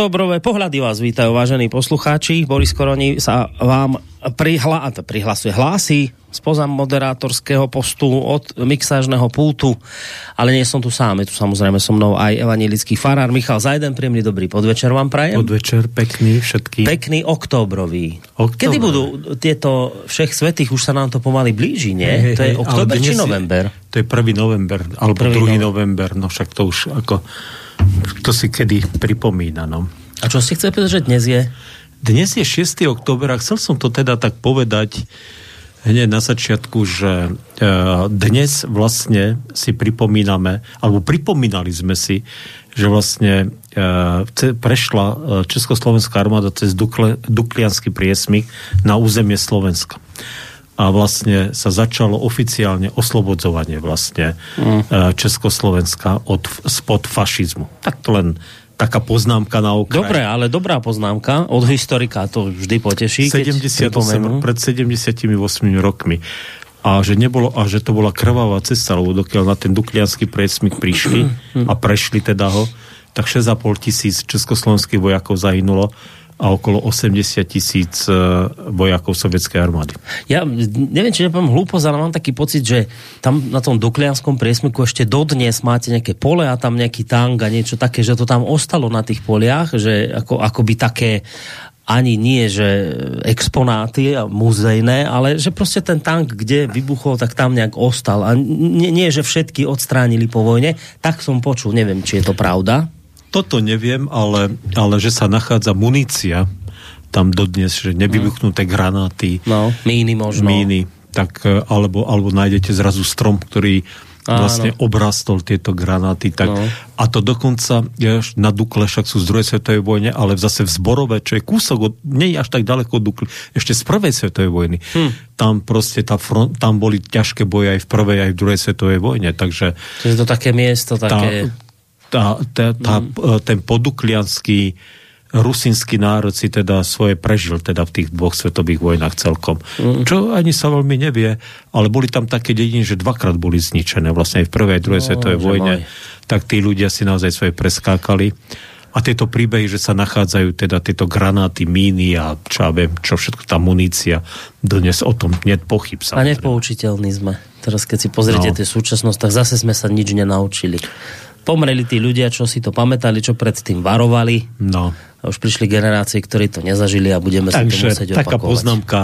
Oktobrové pohľady vás vítajú, vážení poslucháči. Boris Koroni sa vám prihla, prihlasuje, hlási spoza moderátorského postu od mixážneho pultu, ale nie som tu sám, je tu samozrejme so mnou aj evanilický farár Michal Zajden, príjemný dobrý podvečer vám prajem. Podvečer, pekný všetký. Pekný oktobrový. Oktober. Kedy budú tieto všech svetých, už sa nám to pomaly blíži, nie? Hey, to je hey, oktober či november? Je, to je 1. november, alebo 2. november, no však to už ako, to si kedy pripomína, no. A čo si chce povedať, že dnes je? Dnes je 6. október a chcel som to teda tak povedať hneď na začiatku, že e, dnes vlastne si pripomíname, alebo pripomínali sme si, že vlastne e, prešla e, Československá armáda cez Dukle, Duklianský priesmik na územie Slovenska a vlastne sa začalo oficiálne oslobodzovanie vlastne mm. Československa od, spod fašizmu. Tak to len taká poznámka na okraj. Dobre, ale dobrá poznámka od historika, to vždy poteší. 78, pred 78 rokmi. A že, nebolo, a že to bola krvavá cesta, lebo dokiaľ na ten duklianský presmik prišli a prešli teda ho, tak 6,5 tisíc československých vojakov zahynulo a okolo 80 tisíc e, vojakov sovietskej armády. Ja neviem, či nepoviem hlúposť, ale mám taký pocit, že tam na tom doklianskom priesmiku ešte dodnes máte nejaké pole a tam nejaký tank a niečo také, že to tam ostalo na tých poliach, že ako, akoby také ani nie, že exponáty muzejné, ale že proste ten tank, kde vybuchol, tak tam nejak ostal. A nie, nie že všetky odstránili po vojne. Tak som počul, neviem, či je to pravda. Toto neviem, ale, ale že sa nachádza munícia tam dodnes, že nevybuchnuté granáty. No, míny možno. Míny, tak, e, alebo, alebo nájdete zrazu strom, ktorý Áno. vlastne obrastol tieto granáty. Tak, no. A to dokonca je, na Dukle, však sú z druhej svetovej vojne, ale zase v Zborove, čo je kúsok, od, nie je až tak ďaleko od Dukly, ešte z prvej svetovej vojny. Hm. Tam proste tá front, tam boli ťažké boje aj v prvej, aj v druhej svetovej vojne. Takže, Čiže to také miesto, také... Tá, tá, tá, tá, mm. ten poduklianský rusinský národ si teda svoje prežil teda v tých dvoch svetových vojnách celkom. Mm. Čo ani sa veľmi nevie, ale boli tam také dediny, že dvakrát boli zničené vlastne aj v prvej a druhej no, svetovej vojne. Maj. Tak tí ľudia si naozaj svoje preskákali. A tieto príbehy, že sa nachádzajú teda tieto granáty, míny a čo ja viem, čo všetko tá munícia, dnes o tom nie pochyb. Samozrejme. A nepoučiteľní sme. Teraz keď si pozriete no. tie súčasnosť, tak zase sme sa nič nenaučili pomreli tí ľudia, čo si to pamätali, čo predtým varovali. No. A už prišli generácie, ktorí to nezažili a budeme Takže, si to musieť taká opakovať. poznámka.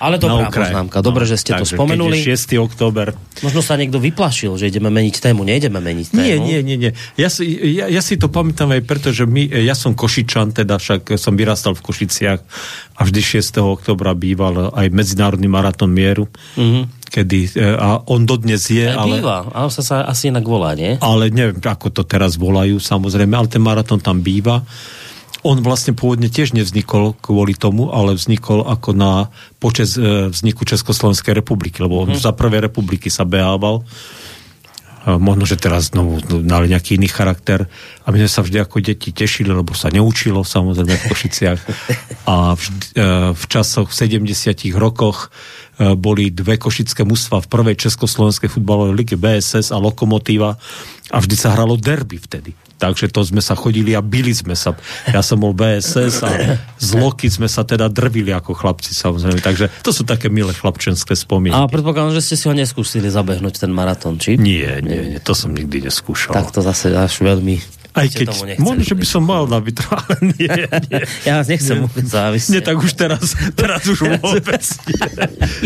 Ale dobrá poznámka. Dobre, no, že ste takže, to spomenuli. 6. október. Možno sa niekto vyplašil, že ideme meniť tému. Nejdeme meniť tému. Nie, nie, nie. nie. Ja, si, ja, ja si to pamätám aj preto, že my, ja som Košičan, teda však som vyrastal v Košiciach a vždy 6. oktobra býval aj Medzinárodný maratón mieru. Mm-hmm kedy, e, a on dodnes je, ale... Býva, ale sa, sa asi inak volá, nie? Ale neviem, ako to teraz volajú, samozrejme, ale ten maratón tam býva on vlastne pôvodne tiež nevznikol kvôli tomu, ale vznikol ako na počas e, vzniku Československej republiky, lebo on mm. za prvé republiky sa behával. Možno, že teraz znovu dali nejaký iný charakter. A my sme sa vždy ako deti tešili, lebo sa neučilo samozrejme v Košiciach. A v, e, v časoch, v 70 rokoch e, boli dve košické mužstva v prvej Československej futbalovej lige BSS a Lokomotíva a vždy sa hralo derby vtedy takže to sme sa chodili a bili sme sa. Ja som bol BSS a z Loky sme sa teda drvili ako chlapci samozrejme, takže to sú také milé chlapčenské spomienky. A predpokladám, že ste si ho neskúsili zabehnúť ten maratón, či? Nie, nie, nie, to som nikdy neskúšal. Tak to zase až veľmi aj keď, možno, že by som mal na vitro, ale nie, nie. Ja vás nechcem nie, závisť. Nie, tak už teraz, teraz už vôbec nie.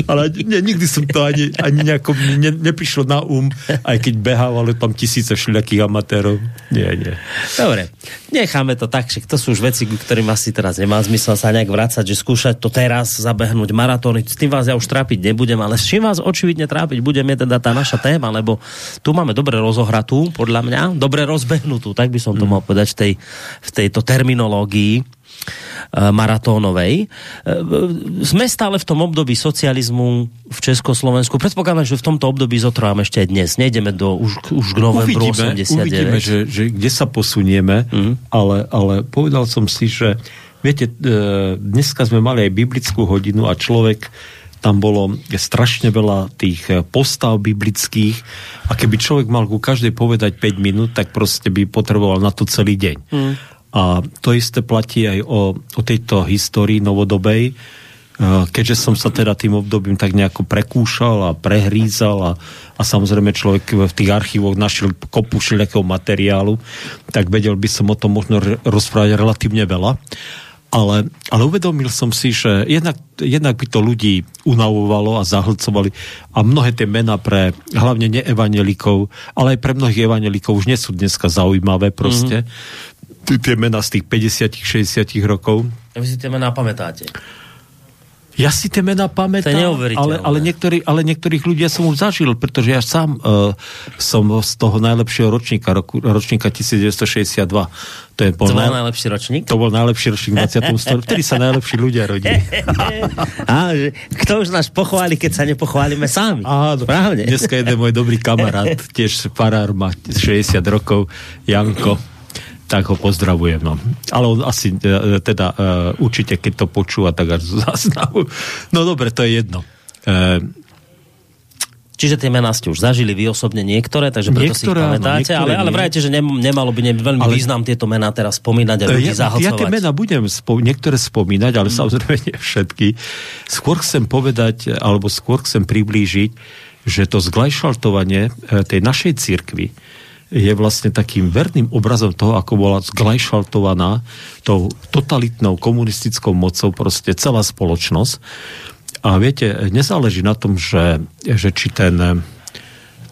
Ale nie, nikdy som to ani, ani nejako ne, neprišlo na um, aj keď behávali tam tisíce všelijakých amatérov. Nie, nie. Dobre, necháme to tak, že to sú už veci, ktorým asi teraz nemá zmysel sa nejak vrácať, že skúšať to teraz, zabehnúť maratóny. S tým vás ja už trápiť nebudem, ale s čím vás očividne trápiť budeme teda tá naša téma, lebo tu máme dobre rozohratú, podľa mňa, dobre rozbehnutú, tak by som to mm. mal povedať v, tej, v tejto terminológii e, maratónovej. E, sme stále v tom období socializmu v Československu. Predpokladám, že v tomto období zotrváme ešte aj dnes. Nejdeme do, už, už k novembru uvidíme, 89. Uvidíme, že, že kde sa posunieme, mm. ale, ale povedal som si, že viete, e, dneska sme mali aj biblickú hodinu a človek tam bolo strašne veľa tých eh, postav biblických a keby človek mal ku každej povedať 5 minút, tak proste by potreboval na to celý deň. Mm. A to isté platí aj o, o tejto histórii novodobej, keďže som sa teda tým obdobím tak nejako prekúšal a prehrízal a, a samozrejme človek v tých archívoch našiel kopu všelijakého materiálu, tak vedel by som o tom možno rozprávať relatívne veľa. Ale, ale uvedomil som si, že jednak, jednak by to ľudí unavovalo a zahlcovali a mnohé tie mená pre hlavne neevanelikov, ale aj pre mnohých evanelikov už nie sú dneska zaujímavé proste. Mm-hmm. Tie mená z tých 50 60 rokov. A vy si tie mená pamätáte? Ja si tie mená pamätám, ale, ale, niektorý, ale niektorých ľudia som už zažil, pretože ja sám uh, som z toho najlepšieho ročníka, roku, ročníka 1962. To, je bol to bol najlepší ročník? To bol najlepší ročník 20. storočí. Vtedy sa najlepší ľudia rodí. Že, kto už nás pochváli, keď sa nepochválime sami? Áno, Právne. Dneska jeden môj dobrý kamarát, tiež farár, má 60 rokov, Janko, tak ho pozdravujem. No. Ale on asi e, teda uh, určite, keď to počúva, tak až zastavu. No dobre, to je jedno. Čiže tie mená ste už zažili vy osobne niektoré, takže preto niektoré, si ich pamätáte, áno, ale, ale vrajte, že ne, nemalo by ne, veľmi ale, význam tieto mená teraz spomínať a ľudí ja, zahlcovať. Ja tie mená budem spo, niektoré spomínať, ale mm. samozrejme nie všetky. Skôr chcem povedať, alebo skôr chcem priblížiť, že to zglajšaltovanie tej našej cirkvi, je vlastne takým verným obrazom toho, ako bola zglajšaltovaná tou totalitnou komunistickou mocou proste celá spoločnosť. A viete, nezáleží na tom, že, že či ten,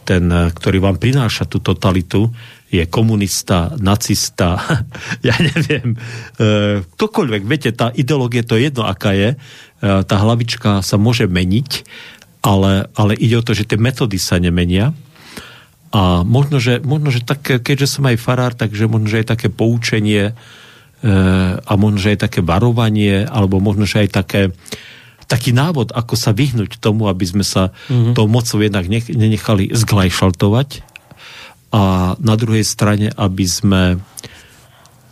ten, ktorý vám prináša tú totalitu, je komunista, nacista, ja neviem, e, ktokoľvek, viete, tá ideológia, to je jedno, aká je, e, tá hlavička sa môže meniť, ale, ale ide o to, že tie metódy sa nemenia a možno, že, možno, že tak, keďže som aj farár, takže možno, že aj také poučenie e, a možno, že aj také varovanie, alebo možno, že aj také, taký návod, ako sa vyhnúť tomu, aby sme sa mm-hmm. tou mocou jednak nenechali zglajšaltovať a na druhej strane, aby sme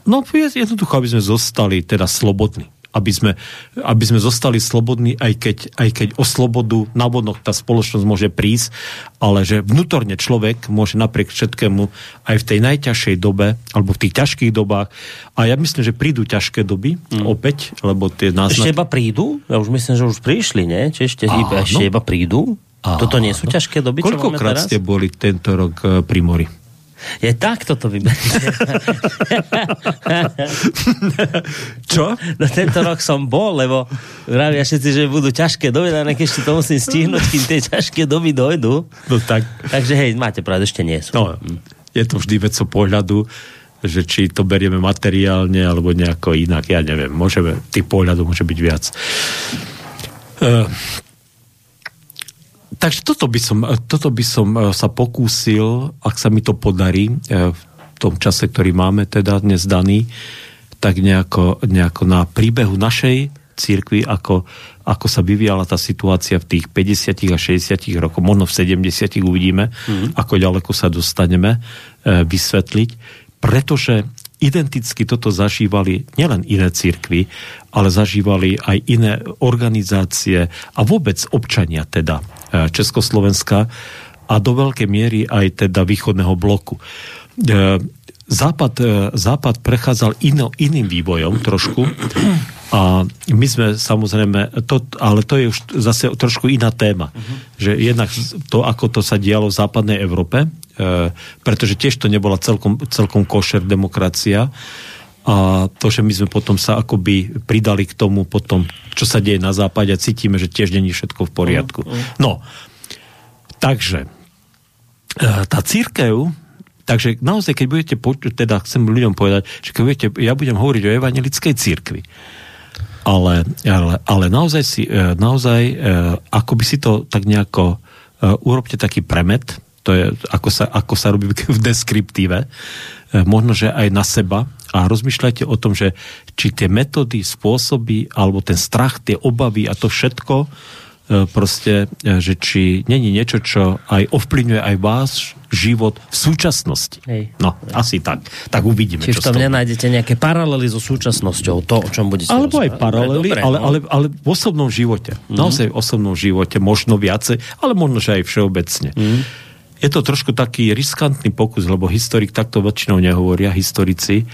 no jednoducho, aby sme zostali teda slobodní aby sme, aby sme zostali slobodní, aj keď, aj keď o slobodu navonok tá spoločnosť môže prísť, ale že vnútorne človek môže napriek všetkému aj v tej najťažšej dobe, alebo v tých ťažkých dobách, a ja myslím, že prídu ťažké doby mm. opäť, lebo tie náznaky... Ešte iba prídu? Ja už myslím, že už prišli, nie? Či ešte, Áno. ešte iba prídu? Áno. Toto nie sú ťažké doby, Koľkokrát ste boli tento rok eh, pri mori? Je tak toto vyberiete. Čo? No tento rok som bol, lebo vravia všetci, že budú ťažké doby, ale ešte to musím stihnúť, kým tie ťažké doby dojdu. No tak. Takže hej, máte pravdu, ešte nie sú. No, je to vždy vec o pohľadu, že či to berieme materiálne alebo nejako inak, ja neviem, môžeme, tých pohľadov môže byť viac. Uh, takže toto by, som, toto by som e, sa pokúsil, ak sa mi to podarí, e, v tom čase, ktorý máme teda dnes daný, tak nejako, nejako na príbehu našej církvy, ako, ako sa vyvíjala tá situácia v tých 50 a 60 rokoch, možno v 70 uvidíme, mm. ako ďaleko sa dostaneme, e, vysvetliť, pretože identicky toto zažívali nielen iné církvy, ale zažívali aj iné organizácie a vôbec občania teda. e, Československa a do veľkej miery aj teda východného bloku. E, západ, e, západ prechádzal ino, iným vývojom trošku a my sme samozrejme, to, ale to je už zase trošku iná téma, uh-huh. že jednak to, ako to sa dialo v západnej Európe, E, pretože tiež to nebola celkom, celkom košer demokracia a to, že my sme potom sa akoby pridali k tomu potom, čo sa deje na západe a cítime, že tiež není všetko v poriadku. Mm, mm. No, takže e, tá církev Takže naozaj, keď budete počuť, teda chcem ľuďom povedať, že keď budete, ja budem hovoriť o evangelickej církvi. Ale, ale, ale naozaj si, e, naozaj, ako by si to tak nejako, urobte taký premet, to je, ako sa, ako sa robí v deskriptíve, e, možno, že aj na seba a rozmýšľajte o tom, že či tie metódy, spôsoby, alebo ten strach, tie obavy a to všetko, e, proste, e, že či není niečo, čo aj ovplyvňuje aj vás život v súčasnosti. Hej. No, asi tak. Tak uvidíme, Čiže čo tom nenájdete nejaké paralely so súčasnosťou, to, o čom budete Alebo aj paralely, Dobre, ale, no. ale, ale v osobnom živote. Mm-hmm. Naozaj v osobnom živote, možno viacej, ale možno, že aj všeobecne. Mm-hmm je to trošku taký riskantný pokus, lebo historik takto väčšinou nehovoria, historici,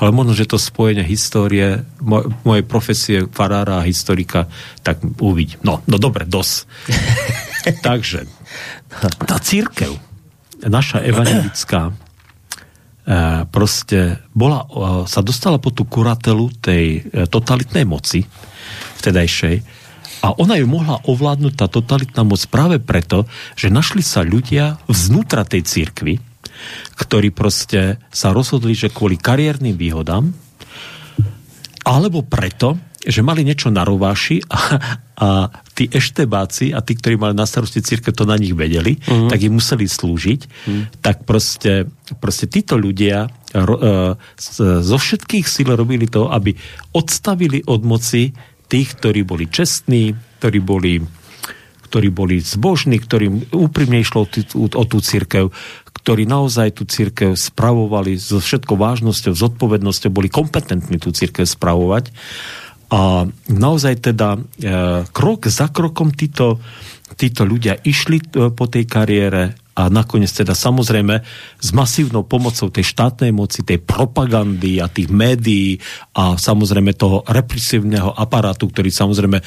ale možno, že to spojenie histórie, moj, mojej profesie farára a historika, tak uvidím. No, no dobre, dos. Takže, tá církev, naša evangelická, e, proste bola, e, sa dostala po tú kuratelu tej e, totalitnej moci vtedajšej a ona ju mohla ovládnuť tá totalitná moc práve preto, že našli sa ľudia vznútra tej církvy, ktorí proste sa rozhodli, že kvôli kariérnym výhodám, alebo preto, že mali niečo na rováši a, a tí eštebáci a tí, ktorí mali na starosti církev, to na nich vedeli, uh-huh. tak im museli slúžiť, uh-huh. tak proste, proste títo ľudia ro, uh, zo všetkých síl robili to, aby odstavili od moci tých, ktorí boli čestní, ktorí boli ktorí boli zbožní, ktorým úprimne išlo o tú církev, ktorí naozaj tú církev spravovali so všetkou vážnosťou, zodpovednosťou, boli kompetentní tú církev spravovať. A naozaj teda e, krok za krokom títo, títo ľudia išli e, po tej kariére a nakoniec teda samozrejme s masívnou pomocou tej štátnej moci, tej propagandy a tých médií a samozrejme toho represívneho aparátu, ktorý samozrejme e,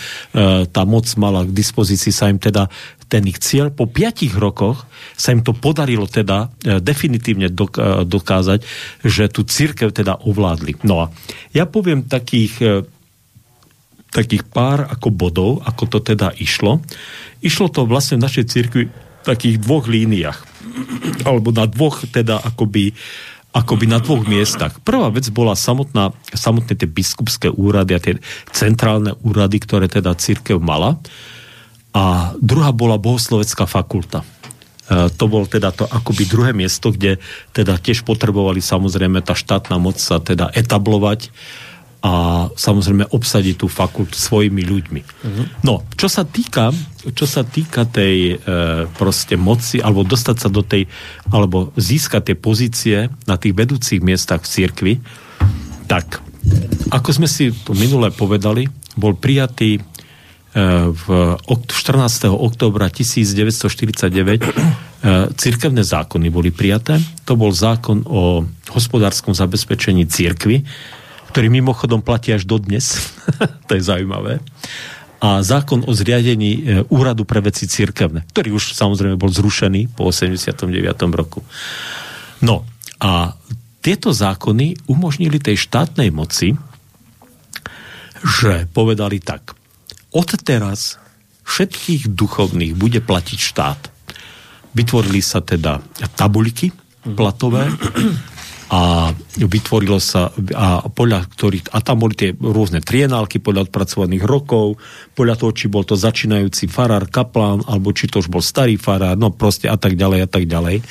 tá moc mala k dispozícii, sa im teda ten ich cieľ po piatich rokoch sa im to podarilo teda e, definitívne dok- e, dokázať, že tú církev teda ovládli. No a ja poviem takých e, takých pár ako bodov, ako to teda išlo. Išlo to vlastne v našej cirkvi takých dvoch líniách. Alebo na dvoch, teda akoby, akoby na dvoch miestach. Prvá vec bola samotná, samotné tie biskupské úrady a tie centrálne úrady, ktoré teda církev mala. A druhá bola bohoslovecká fakulta. E, to bol teda to akoby druhé miesto, kde teda tiež potrebovali samozrejme tá štátna moc sa teda etablovať a samozrejme obsadiť tú fakultu svojimi ľuďmi. Uh-huh. No, čo sa týka, čo sa týka tej e, proste moci, alebo dostať sa do tej, alebo získať tie pozície na tých vedúcich miestach v cirkvi, tak, ako sme si tu minule povedali, bol prijatý e, v 14. oktobra 1949 e, cirkevné zákony boli prijaté. To bol zákon o hospodárskom zabezpečení cirkvy, ktorý mimochodom platí až dodnes. to je zaujímavé. A zákon o zriadení e, úradu pre veci církevné, ktorý už samozrejme bol zrušený po 89. roku. No a tieto zákony umožnili tej štátnej moci, že povedali tak, od teraz všetkých duchovných bude platiť štát. Vytvorili sa teda tabuľky platové, a vytvorilo sa a podľa ktorých, a tam boli tie rôzne trienálky podľa odpracovaných rokov, podľa toho, či bol to začínajúci farár, kaplán, alebo či to už bol starý farár, no proste a tak ďalej a tak ďalej.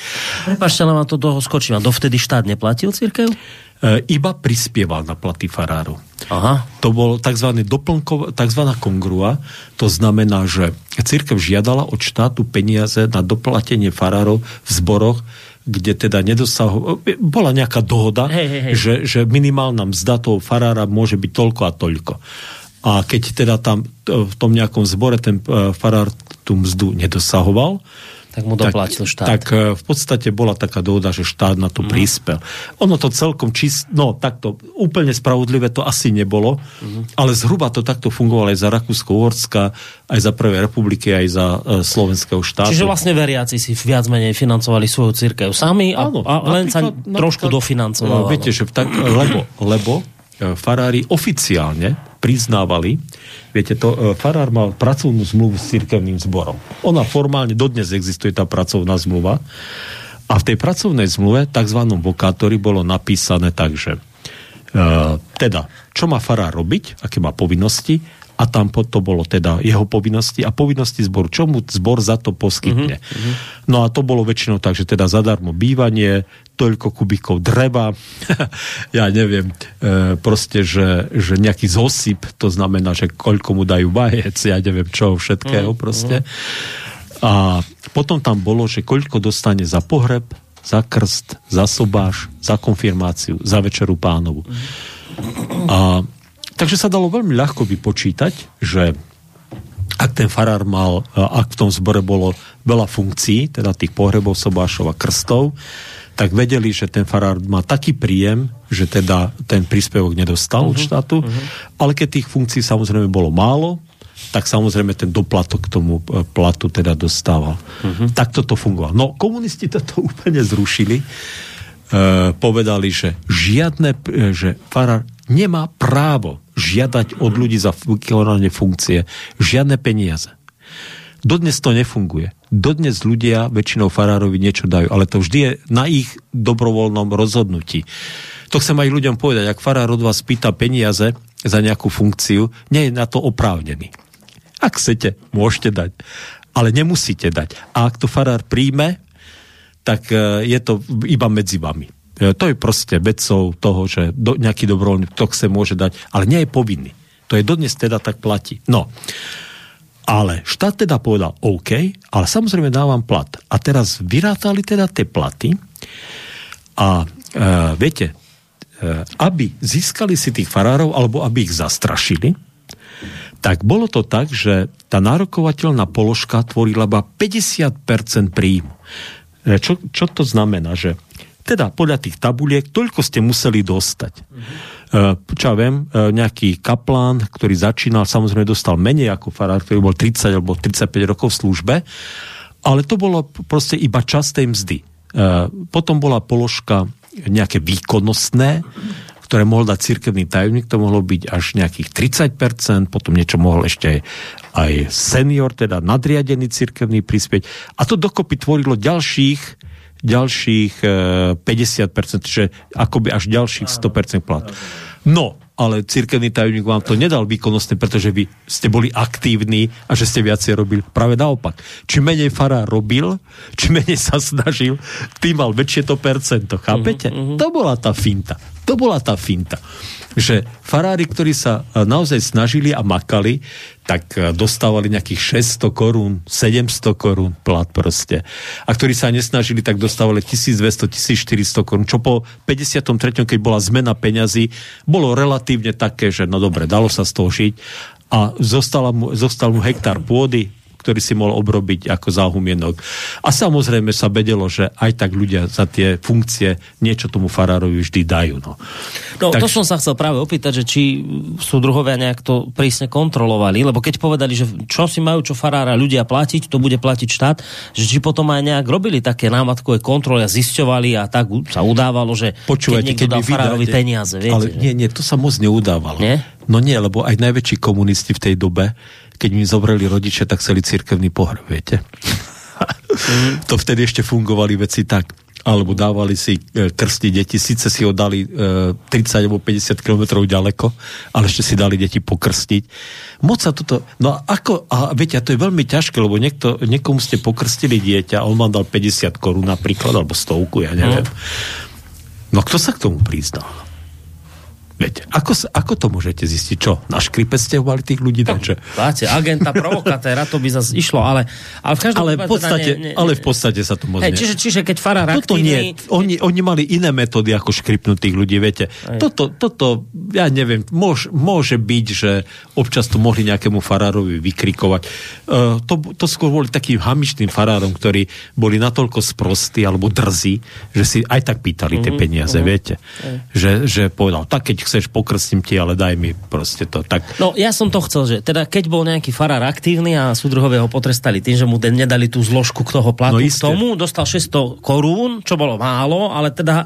Prepašte, ale vám to toho skočím. A dovtedy štát neplatil církev? E, iba prispieval na platy farárov. Aha. To bol tzv. doplnkov, tzv. kongrua, to znamená, že církev žiadala od štátu peniaze na doplatenie farárov v zboroch, kde teda nedosahu... Bola nejaká dohoda, hej, hej, hej. Že, že minimálna mzda toho farára môže byť toľko a toľko. A keď teda tam v tom nejakom zbore ten e, farár tú mzdu nedosahoval, tak mu doplatil štát. Tak e, v podstate bola taká dohoda, že štát na to mm. prispel. Ono to celkom čist, no takto úplne spravodlivé to asi nebolo, mm. ale zhruba to takto fungovalo aj za Rakúsko-Uhorska, aj za Prvé republiky, aj za uh, slovenského štátu. Čiže vlastne veriaci si viac menej financovali svoju církev sami a, Áno, a len sa trošku dofinancovalo. No, viete, že tak, lebo, lebo e, farári oficiálne priznávali, Viete, to, e, farár mal pracovnú zmluvu s cirkevným zborom. Ona formálne, dodnes existuje tá pracovná zmluva. A v tej pracovnej zmluve, tzv. vokátori, bolo napísané tak, že e, teda, čo má farár robiť, aké má povinnosti a tam to bolo teda jeho povinnosti a povinnosti zboru, čo mu zbor za to poskytne. Uh-huh. No a to bolo väčšinou tak, že teda zadarmo bývanie, toľko kubikov dreva, ja neviem, e, proste, že, že nejaký zosyp, to znamená, že koľko mu dajú vajec, ja neviem čo, všetkého uh-huh. proste. A potom tam bolo, že koľko dostane za pohreb, za krst, za sobáš, za konfirmáciu, za večeru pánovu. A Takže sa dalo veľmi ľahko vypočítať, že ak ten farár mal, ak v tom zbore bolo veľa funkcií, teda tých pohrebov, sobášov a krstov, tak vedeli, že ten farár má taký príjem, že teda ten príspevok nedostal uh-huh, od mhm, štátu, uh-huh. ale keď tých funkcií samozrejme bolo málo, tak samozrejme ten doplatok k tomu e, platu teda dostával. Uh-huh. Tak toto fungovalo. No, komunisti toto úplne zrušili. E, povedali, že žiadne, že farár nemá právo žiadať od ľudí za vykonanie funkcie žiadne peniaze. Dodnes to nefunguje. Dodnes ľudia väčšinou farárovi niečo dajú, ale to vždy je na ich dobrovoľnom rozhodnutí. To chcem aj ľuďom povedať, ak farár od vás pýta peniaze za nejakú funkciu, nie je na to oprávnený. Ak chcete, môžete dať. Ale nemusíte dať. A ak to farár príjme, tak e, je to iba medzi vami. E, to je proste vedcov toho, že do, nejaký dobrovoľný to chce môže dať, ale nie je povinný. To je dodnes teda tak platí. No. Ale štát teda povedal OK, ale samozrejme dávam plat. A teraz vyrátali teda tie platy a e, viete, e, aby získali si tých farárov alebo aby ich zastrašili, tak bolo to tak, že tá nárokovateľná položka tvorila iba 50% príjmu. E, čo, čo to znamená? Že teda podľa tých tabuliek toľko ste museli dostať. Mm-hmm. Čo ja viem, e, nejaký kaplán, ktorý začínal, samozrejme dostal menej ako farár, ktorý bol 30 alebo 35 rokov v službe, ale to bolo proste iba čas tej mzdy. Potom bola položka nejaké výkonnostné, ktoré mohol dať cirkevný tajomník, to mohlo byť až nejakých 30%, potom niečo mohol ešte aj senior, teda nadriadený cirkevný prispieť. A to dokopy tvorilo ďalších ďalších 50%, čiže akoby až ďalších 100% plat. No, ale cirkevný tajomník vám to nedal výkonnostne, pretože vy ste boli aktívni a že ste viacej robili. Práve naopak. Či menej fará robil, či menej sa snažil, tým mal väčšie to percento. Chápete? Uh-huh, uh-huh. To bola tá finta. To bola tá finta. Že farári, ktorí sa e, naozaj snažili a makali, tak e, dostávali nejakých 600 korún, 700 korún plat proste. A ktorí sa nesnažili, tak dostávali 1200, 1400 korún, čo po 53. keď bola zmena peňazí, bolo relatívne také, že no dobre, dalo sa z toho žiť a mu, zostal mu hektár pôdy, ktorý si mohol obrobiť ako záhumienok. A samozrejme sa vedelo, že aj tak ľudia za tie funkcie niečo tomu farárovi vždy dajú. No, no tak... to som sa chcel práve opýtať, že či sú druhovia nejak to prísne kontrolovali, lebo keď povedali, že čo si majú čo farára ľudia platiť, to bude platiť štát, že či potom aj nejak robili také námatkové kontroly a zisťovali a tak sa udávalo, že Počúvajte, keď, keď dal farárovi vydáte, peniaze. Viete, ale nie, nie, to sa moc neudávalo. Nie? No nie, lebo aj najväčší komunisti v tej dobe keď mi zobrali rodičia, tak chceli cirkevný pohreb, viete. Mm. to vtedy ešte fungovali veci tak alebo dávali si e, krsti deti, síce si ho dali e, 30 alebo 50 km ďaleko, ale ešte si dali deti pokrstiť. Moc sa toto, no ako, a viete, a to je veľmi ťažké, lebo niekto, niekomu ste pokrstili dieťa a on vám dal 50 korún napríklad, alebo stovku, ja neviem. Mm. No kto sa k tomu priznal? Veď, ako, ako to môžete zistiť? Čo? Na škripe ste mali tých ľudí? No, čo? Dáte, agenta, provokatéra, to by zase išlo, ale, ale v každom ale v podstate, teda ne, ne, ale v podstate sa to môže... Hey, čiže, čiže keď farár Toto aktívny... nie, oni, oni mali iné metódy, ako škripnúť tých ľudí, viete. Toto, toto, ja neviem, môž, môže byť, že občas to mohli nejakému farárovi vykrikovať. Uh, to, to skôr boli takým hamičným farárom, ktorí boli natoľko sprostí alebo drzí, že si aj tak pýtali tie mhm, peniaze, uh-huh. viete. Uh-huh. Že, že povedal, tak keď chceš, pokrstím ti, ale daj mi proste to. Tak... No ja som to chcel, že teda keď bol nejaký farár aktívny a súdruhovia ho potrestali tým, že mu nedali tú zložku k toho platu no, k tomu, dostal 600 korún, čo bolo málo, ale teda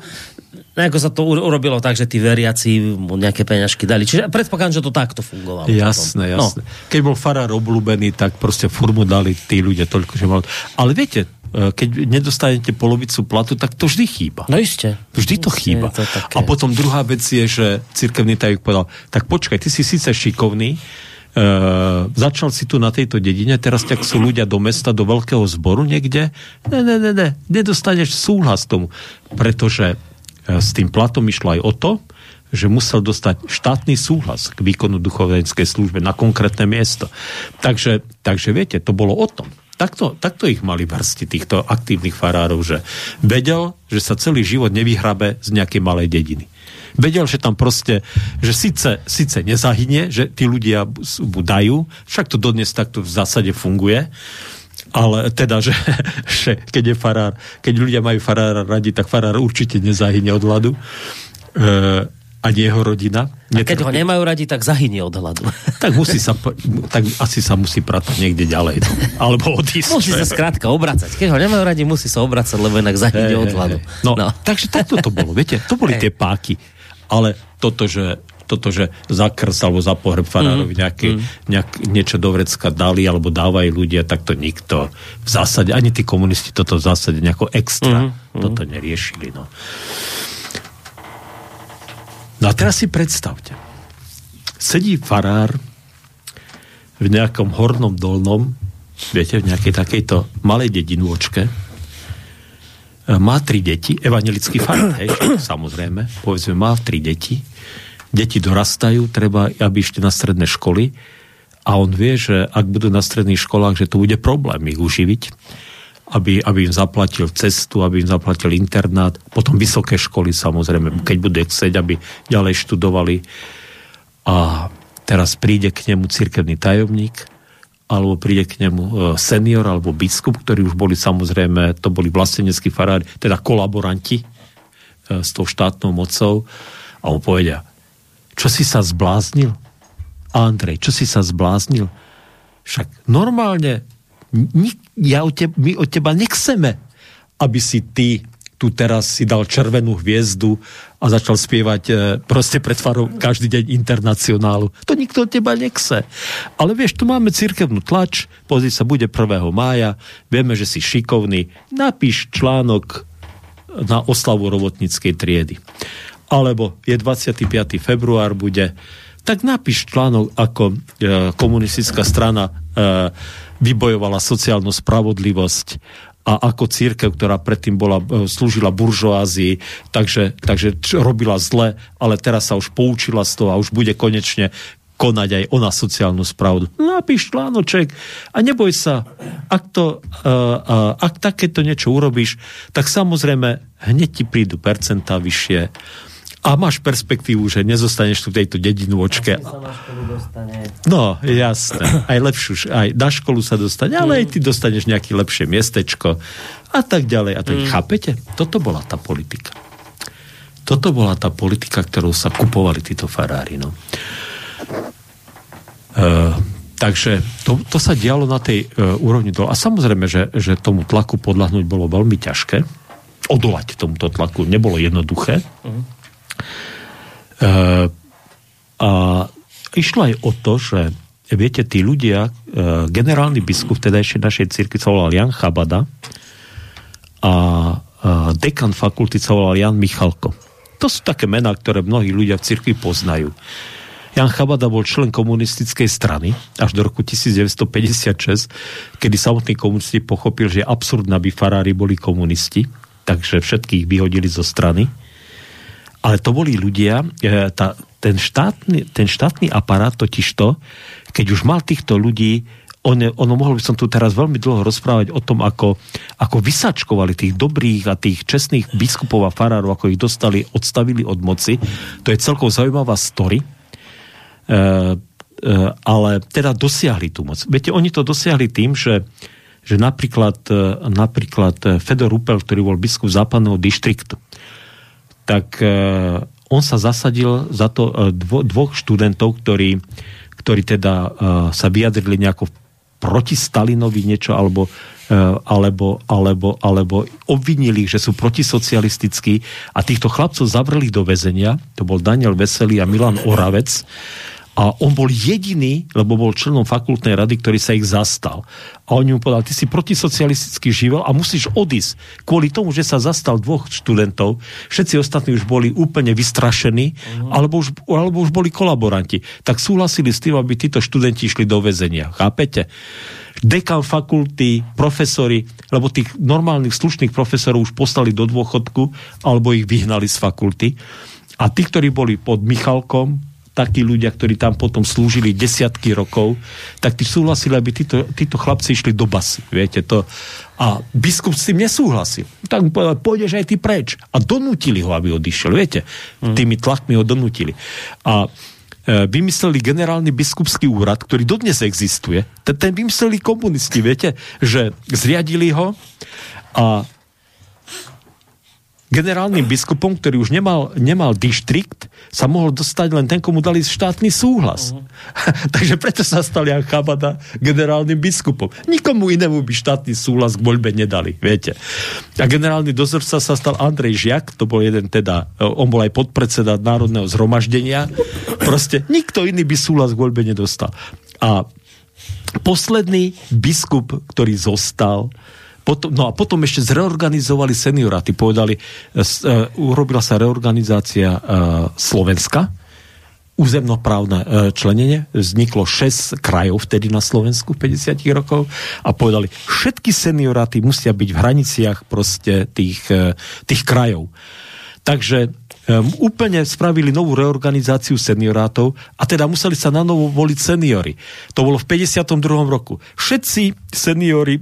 nejako sa to urobilo tak, že tí veriaci mu nejaké peňažky dali. Čiže predpokladám, že to takto fungovalo. Jasné, jasné. No. Keď bol farár obľúbený, tak proste furmu dali tí ľudia toľko, že mal... Ale viete, keď nedostanete polovicu platu, tak to vždy chýba. No iste. Vždy to chýba. To a potom druhá vec je, že cirkevný tajok povedal, tak počkaj, ty si síce šikovný, Uh, začal si tu na tejto dedine, teraz ťa sú ľudia do mesta, do veľkého zboru niekde. Ne, ne, ne, ne, nedostaneš súhlas tomu. Pretože uh, s tým platom išlo aj o to, že musel dostať štátny súhlas k výkonu duchovenskej službe na konkrétne miesto. Takže, takže viete, to bolo o tom. Takto, takto ich mali vrsti, týchto aktívnych farárov, že vedel, že sa celý život nevyhrabe z nejakej malej dediny. Vedel, že tam proste, že síce, síce nezahynie, že tí ľudia mu dajú, však to dodnes takto v zásade funguje, ale teda, že, že keď je farár, keď ľudia majú farára radi, tak farár určite nezahynie od hladu. E, ani jeho rodina. A keď ho nemajú radi, tak zahynie od hladu. Tak, musí sa, tak asi sa musí pratať niekde ďalej. No. Alebo odísť. Musí sa skrátka obracať. Keď ho nemajú radi, musí sa obracať, lebo inak zahynie hey, od hladu. No, no. Takže takto to bolo, viete, to boli hey. tie páky. Ale toto, že toto, že za krst alebo za pohreb farárovi mm. nejaké, mm. nejak, niečo do vrecka dali alebo dávajú ľudia, tak to nikto v zásade, ani tí komunisti toto v zásade nejako extra mm. toto neriešili. No. No a teraz si predstavte. Sedí farár v nejakom hornom dolnom, viete, v nejakej takejto malej dedinôčke, má tri deti, evangelický farár, hej, samozrejme, povedzme, má tri deti, deti dorastajú, treba, aby išli na stredné školy. A on vie, že ak budú na stredných školách, že to bude problém ich uživiť, aby, aby im zaplatil cestu, aby im zaplatil internát, potom vysoké školy samozrejme, keď bude chcieť, aby ďalej študovali. A teraz príde k nemu cirkevný tajomník, alebo príde k nemu e, senior alebo biskup, ktorí už boli samozrejme, to boli vlasteneckí farári, teda kolaboranti e, s tou štátnou mocou a mu povedia, čo si sa zbláznil? Andrej, čo si sa zbláznil? Však normálne ja od teba, my od teba nechceme, aby si ty tu teraz si dal červenú hviezdu a začal spievať e, proste pred farou každý deň internacionálu. To nikto od teba nechce. Ale vieš, tu máme cirkevnú tlač, pozri sa, bude 1. mája, vieme, že si šikovný, napíš článok na oslavu robotníckej triedy. Alebo je 25. február, bude, tak napíš článok ako e, komunistická strana e, vybojovala sociálnu spravodlivosť a ako církev, ktorá predtým bola, e, slúžila buržoázii, takže, takže robila zle, ale teraz sa už poučila z toho a už bude konečne konať aj ona sociálnu spravodlivosť. Napíš článoček a neboj sa, ak, to, uh, uh, ak takéto niečo urobíš, tak samozrejme hneď ti prídu percentá vyššie, a máš perspektívu, že nezostaneš tu v tejto očke. No, jasné. Aj lepšiu, aj na školu sa dostane, ale aj ty dostaneš nejaké lepšie miestečko a tak ďalej. A tak mm. chápete? Toto bola tá politika. Toto bola tá politika, ktorou sa kupovali títo farári. No. Uh, takže to, to sa dialo na tej uh, úrovni dole. A samozrejme, že, že tomu tlaku podľahnúť bolo veľmi ťažké. Odolať tomuto tlaku nebolo jednoduché. Mm. E, a išlo aj o to, že viete, tí ľudia, e, generálny biskup ešte našej cirkvi sa volal Jan Chabada a e, dekan fakulty sa volal Jan Michalko. To sú také mená, ktoré mnohí ľudia v cirkvi poznajú. Jan Chabada bol člen komunistickej strany až do roku 1956, kedy samotní komunisti pochopil, že je absurdné, aby farári boli komunisti, takže všetkých vyhodili zo strany ale to boli ľudia, e, tá, ten, štátny, ten štátny aparát totiž to, keď už mal týchto ľudí, on, ono mohol by som tu teraz veľmi dlho rozprávať o tom, ako, ako vysačkovali tých dobrých a tých čestných biskupov a farárov, ako ich dostali, odstavili od moci. To je celkom zaujímavá story. E, e, ale teda dosiahli tú moc. Viete, oni to dosiahli tým, že, že napríklad, e, napríklad Fedor Rupel, ktorý bol biskup západného dištriktu, tak e, on sa zasadil za to e, dvo, dvoch študentov, ktorí, ktorí teda e, sa vyjadrili nejako proti Stalinovi niečo, alebo, alebo, alebo, alebo obvinili, že sú protisocialistickí. A týchto chlapcov zavreli do väzenia, to bol Daniel Veselý a Milan Oravec a on bol jediný, lebo bol členom fakultnej rady, ktorý sa ich zastal. A oni mu povedali, ty si protisocialistický živel a musíš odísť. Kvôli tomu, že sa zastal dvoch študentov, všetci ostatní už boli úplne vystrašení, uh-huh. alebo, už, alebo už boli kolaboranti. Tak súhlasili s tým, aby títo študenti išli do väzenia. Chápete? dekan fakulty, profesori, lebo tých normálnych slušných profesorov už poslali do dôchodku, alebo ich vyhnali z fakulty. A tí, ktorí boli pod Michalkom, takí ľudia, ktorí tam potom slúžili desiatky rokov, tak tí súhlasili, aby títo, títo chlapci išli do basy. Viete, to, a biskup s tým nesúhlasil. Tak mu povedal, pôjdeš aj ty preč. A donútili ho, aby odišiel. Viete, mm. tými tlakmi ho donútili. A e, vymysleli generálny biskupský úrad, ktorý dodnes existuje. Ten, ten vymysleli komunisti, viete, že zriadili ho a generálnym biskupom, ktorý už nemal, nemal distrikt, sa mohol dostať len ten, komu dali štátny súhlas. Uh-huh. Takže preto sa stal Jan Chabada generálnym biskupom. Nikomu inému by štátny súhlas k voľbe nedali, viete. A generálny dozorca sa stal Andrej Žiak, to bol jeden teda, on bol aj podpredseda Národného zhromaždenia. Proste nikto iný by súhlas k voľbe nedostal. A posledný biskup, ktorý zostal, potom, no a potom ešte zreorganizovali senioráty. Povedali, uh, urobila sa reorganizácia uh, Slovenska, územnoprávne členenie, vzniklo 6 krajov vtedy na Slovensku v 50 rokov a povedali, všetky senioráty musia byť v hraniciach proste tých, tých krajov. Takže um, úplne spravili novú reorganizáciu seniorátov a teda museli sa na novo voliť seniory. To bolo v 52. roku. Všetci seniori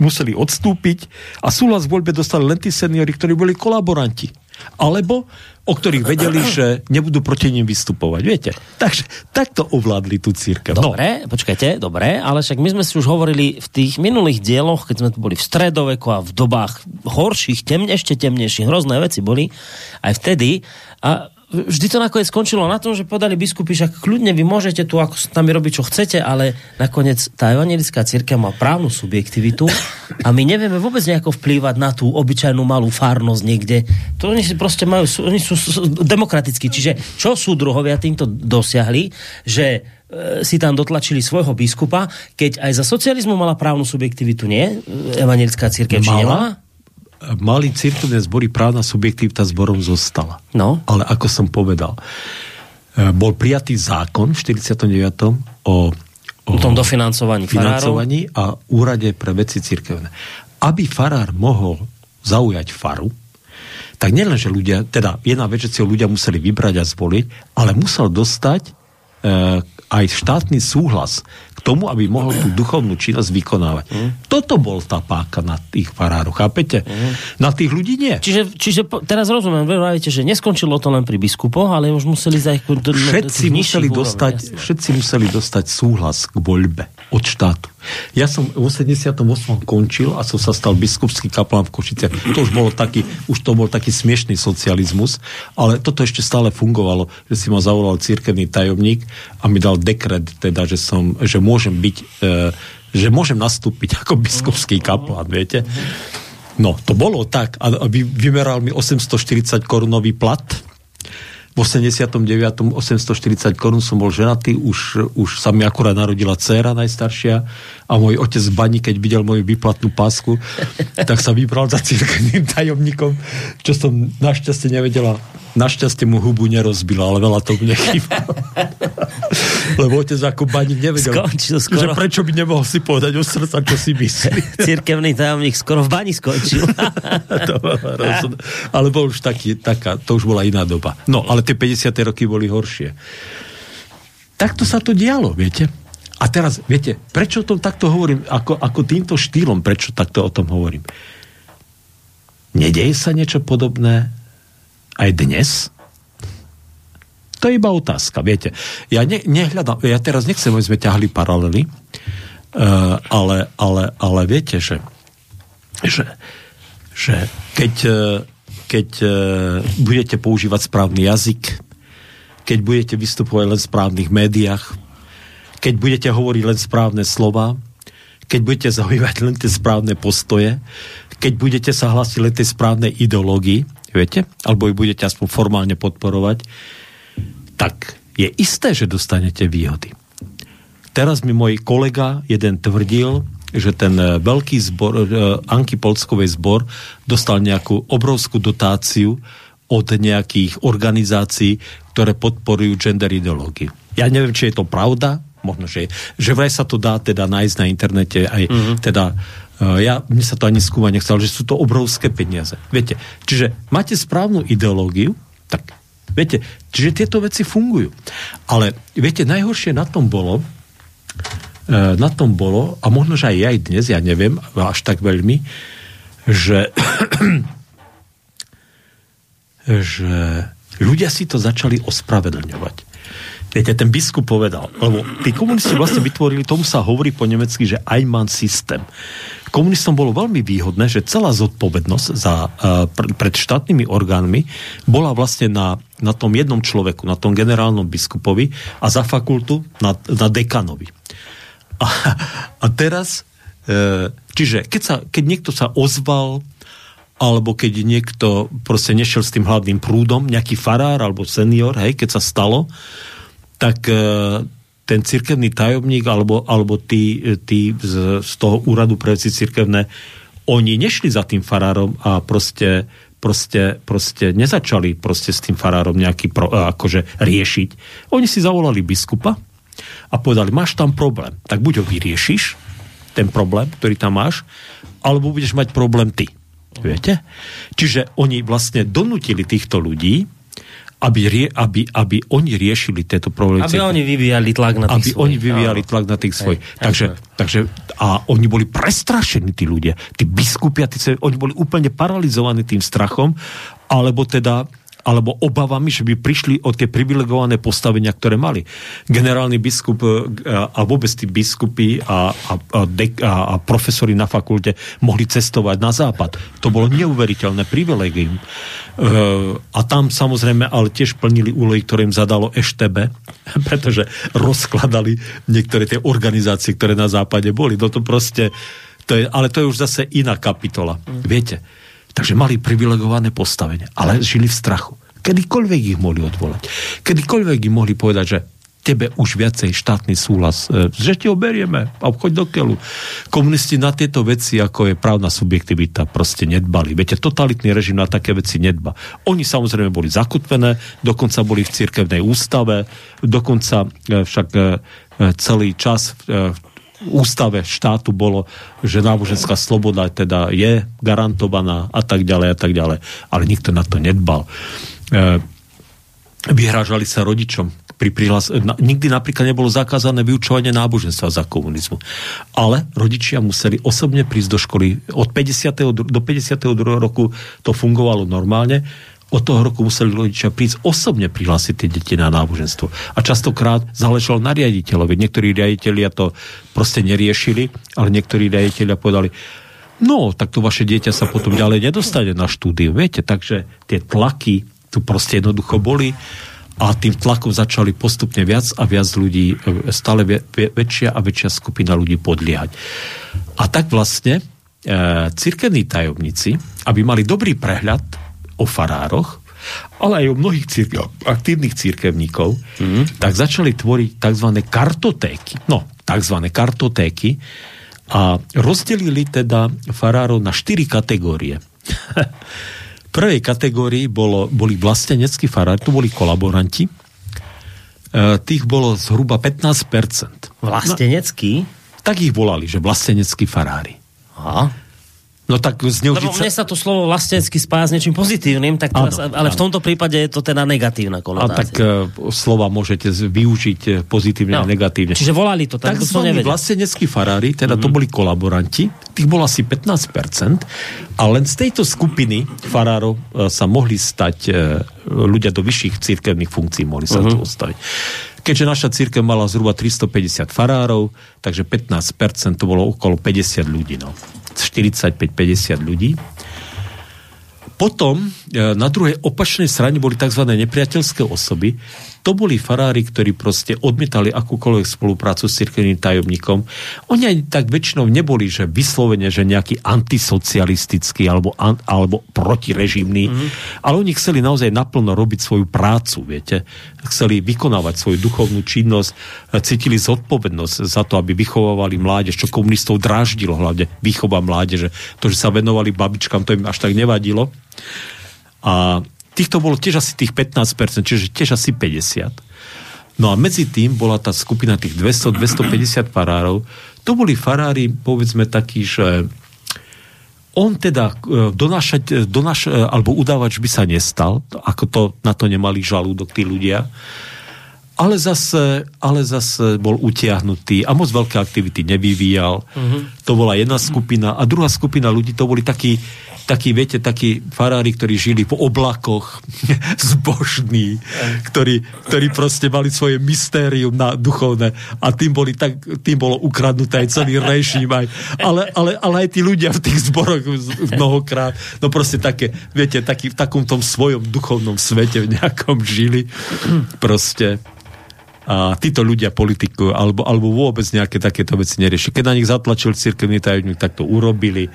museli odstúpiť a súhlas v voľbe dostali len tí seniori, ktorí boli kolaboranti. Alebo o ktorých vedeli, že nebudú proti ním vystupovať. Viete? Takže takto ovládli tú církev. No. Dobre, no. počkajte, dobre, ale však my sme si už hovorili v tých minulých dieloch, keď sme tu boli v stredoveku a v dobách horších, temne, ešte temnejších, hrozné veci boli aj vtedy. A vždy to nakoniec skončilo na tom, že podali biskupy, že kľudne vy môžete tu ako tam robiť, čo chcete, ale nakoniec tá evangelická církev má právnu subjektivitu a my nevieme vôbec nejako vplývať na tú obyčajnú malú fárnosť niekde. To oni si proste majú, oni sú demokratickí. Čiže čo sú druhovia týmto dosiahli, že e, si tam dotlačili svojho biskupa, keď aj za socializmu mala právnu subjektivitu, nie? Evangelická církev, či nemala? Mali církevné zbory, právna subjektivita zborom zostala. No. Ale ako som povedal, e, bol prijatý zákon v 49. o, o tom dofinancovaní financovaní a úrade pre veci církevné. Aby farár mohol zaujať faru, tak nielen, že ľudia, teda jedna vec, že si ho ľudia museli vybrať a zvoliť, ale musel dostať e, aj štátny súhlas k tomu, aby mohol tú duchovnú činnosť vykonávať. Mm. Toto bol tá páka na tých farároch, chápete? Mm. Na tých ľudí nie. Čiže, čiže teraz rozumiem, vy hovoríte, že neskončilo to len pri biskupoch, ale už museli zajť... Všetci museli, dostať, všetci museli dostať súhlas k voľbe od štátu. Ja som v 88. končil a som sa stal biskupský kaplán v Košice. To už bolo taký, už to bol taký smiešný socializmus, ale toto ešte stále fungovalo, že si ma zavolal církevný tajomník a mi dal dekret, teda, že, som, že môžem byť, e, že môžem nastúpiť ako biskupský kaplán, viete. No, to bolo tak. A vymeral mi 840 korunový plat 89. 840 korún som bol ženatý, už, už sa mi akurát narodila dcéra najstaršia a môj otec v bani, keď videl moju výplatnú pásku, tak sa vybral za církevným tajomníkom, čo som našťastie nevedela. Našťastie mu hubu nerozbila, ale veľa to mne chýbalo. Lebo otec ako baník nevedel, skončil skoro. že prečo by nemohol si povedať o srdca, čo si myslí. Církevný tajomník skoro v bani skončil. to ale bol už taký, taká, to už bola iná doba. No, ale tie 50. roky boli horšie. Takto sa to dialo, viete? A teraz, viete, prečo o tom takto hovorím, ako, ako týmto štýlom, prečo takto o tom hovorím? Nedeje sa niečo podobné aj dnes? To je iba otázka, viete. Ja ne, nehľadám, ja teraz nechcem, aby sme ťahli paralely, uh, ale, ale, ale viete, že, že, že keď, uh, keď uh, budete používať správny jazyk, keď budete vystupovať len v správnych médiách, keď budete hovoriť len správne slova, keď budete zaujímať len tie správne postoje, keď budete sa hlasiť len tej správnej ideológii, viete, alebo ju budete aspoň formálne podporovať, tak je isté, že dostanete výhody. Teraz mi môj kolega jeden tvrdil, že ten e, veľký zbor, e, Ankipolskovej zbor dostal nejakú obrovskú dotáciu od nejakých organizácií, ktoré podporujú gender ideológiu. Ja neviem, či je to pravda, možno, že, že vraj sa to dá teda nájsť na internete aj mm-hmm. teda ja, mne sa to ani skúmať nechcel, že sú to obrovské peniaze. Viete, čiže máte správnu ideológiu, tak Viete, čiže tieto veci fungujú. Ale viete, najhoršie na tom bolo, e, na tom bolo, a možno, že aj ja aj dnes, ja neviem, až tak veľmi, že že ľudia si to začali ospravedlňovať. Viete, ten biskup povedal, lebo tí komunisti vlastne vytvorili, tomu sa hovorí po nemecky, že Einmann systém. Komunistom bolo veľmi výhodné, že celá zodpovednosť za, uh, pred štátnymi orgánmi bola vlastne na, na tom jednom človeku, na tom generálnom biskupovi a za fakultu na, na dekanovi. A, a teraz, uh, čiže keď, sa, keď niekto sa ozval, alebo keď niekto proste nešiel s tým hlavným prúdom, nejaký farár alebo senior, hej, keď sa stalo, tak e, ten cirkevný tajomník alebo, alebo tí, tí z, z toho úradu pre veci cirkevné, oni nešli za tým farárom a proste, proste, proste nezačali proste s tým farárom nejaký pro, e, akože riešiť. Oni si zavolali biskupa a povedali, máš tam problém, tak buď ho vyriešiš, ten problém, ktorý tam máš, alebo budeš mať problém ty. Viete? Čiže oni vlastne donutili týchto ľudí, aby, rie, aby, aby oni riešili tieto problémy. Aby oni vyvíjali tlak na tých Aby svojich. oni vyvíjali tlak na tých svojich. Takže, takže, a oni boli prestrašení, tí ľudia. Tí biskupia, tí, oni boli úplne paralizovaní tým strachom, alebo teda alebo obavami, že by prišli o tie privilegované postavenia, ktoré mali. Generálny biskup e, a vôbec tí biskupy a, a, a, dek, a, a profesori na fakulte mohli cestovať na západ. To bolo neuveriteľné privilegium. E, a tam samozrejme ale tiež plnili úlohy, ktoré im zadalo Eštebe, pretože rozkladali niektoré tie organizácie, ktoré na západe boli. No to proste, to je, ale to je už zase iná kapitola. Viete, Takže mali privilegované postavenie, ale žili v strachu. Kedykoľvek ich mohli odvolať. Kedykoľvek im mohli povedať, že tebe už viacej štátny súhlas, e, že ti ho berieme a choď do keľu. Komunisti na tieto veci, ako je právna subjektivita, proste nedbali. Viete, totalitný režim na také veci nedba. Oni samozrejme boli zakutvené, dokonca boli v cirkevnej ústave, dokonca e, však e, celý čas ústave štátu bolo, že náboženská sloboda teda je garantovaná a tak ďalej a tak ďalej. Ale nikto na to nedbal. E, vyhrážali sa rodičom. Pri prihlas... Nikdy napríklad nebolo zakázané vyučovanie náboženstva za komunizmu. Ale rodičia museli osobne prísť do školy. Od 50. do 52. roku to fungovalo normálne od toho roku museli rodičia prísť osobne prihlásiť tie deti na náboženstvo. A častokrát záležalo na riaditeľovi. Niektorí riaditeľia to proste neriešili, ale niektorí riaditeľia povedali, no, tak to vaše dieťa sa potom ďalej nedostane na štúdiu. Viete, takže tie tlaky tu proste jednoducho boli a tým tlakom začali postupne viac a viac ľudí, e, stále väčšia a väčšia skupina ľudí podliehať. A tak vlastne e, cirkevní tajomníci, aby mali dobrý prehľad o farároch, ale aj o mnohých církev, aktívnych církevníkov, mm. tak začali tvoriť tzv. kartotéky. No, tzv. kartotéky a rozdelili teda farárov na štyri kategórie. v prvej kategórii bolo, boli vlasteneckí farári, to boli kolaboranti. E, tých bolo zhruba 15%. Vlastenecký? No, tak ich volali, že vlasteneckí farári. Aha. No tak zneužiť sa... mne sa to slovo vlastenecky spája s niečím pozitívnym, tak teraz, ano, ale ano. v tomto prípade je to teda negatívna konotácia. A tak uh, slova môžete využiť e, pozitívne no. a negatívne. Čiže volali to tak, tak to vlasteneckí farári, teda mm-hmm. to mhm. boli kolaboranti, tých bolo asi 15%, a len z tejto skupiny farárov uh, sa mohli stať uh, ľudia do vyšších církevných funkcií, mohli sa mm-hmm. dostaviť. Keďže naša církev mala zhruba 350 farárov, takže 15% to bolo okolo 50 ľudí. No. 45-50 ľudí. Potom e, na druhej opačnej strane boli tzv. nepriateľské osoby, to boli farári, ktorí proste odmietali akúkoľvek spoluprácu s cirkevným tajomníkom. Oni ani tak väčšinou neboli, že vyslovene, že nejaký antisocialistický alebo, an, alebo protirežimný, mm-hmm. ale oni chceli naozaj naplno robiť svoju prácu, viete. Chceli vykonávať svoju duchovnú činnosť, cítili zodpovednosť za to, aby vychovávali mládež, čo komunistov dráždilo hlavne výchova mládeže. To, že sa venovali babičkám, to im až tak nevadilo. A týchto bolo tiež asi tých 15%, čiže tiež asi 50%. No a medzi tým bola tá skupina tých 200-250 farárov. To boli farári, povedzme takí, že on teda e, donášať, e, donáš, e, alebo udávač by sa nestal, ako to, na to nemali žalúdok tí ľudia, ale zase, ale zase bol utiahnutý a moc veľké aktivity nevyvíjal. Uh-huh. To bola jedna skupina. A druhá skupina ľudí, to boli takí, takí, viete, takí farári, ktorí žili v oblakoch, zbožní, ktorí, ktorí proste mali svoje mystérium na duchovné a tým, boli tak, tým bolo ukradnuté aj celý režim. Aj, ale, ale, ale aj tí ľudia v tých zboroch mnohokrát, no proste také, viete, taký, v takom tom svojom duchovnom svete v nejakom žili. Proste a títo ľudia politiku alebo, alebo vôbec nejaké takéto veci nerieši. Keď na nich zatlačil cirkevný tajomník, tak to urobili.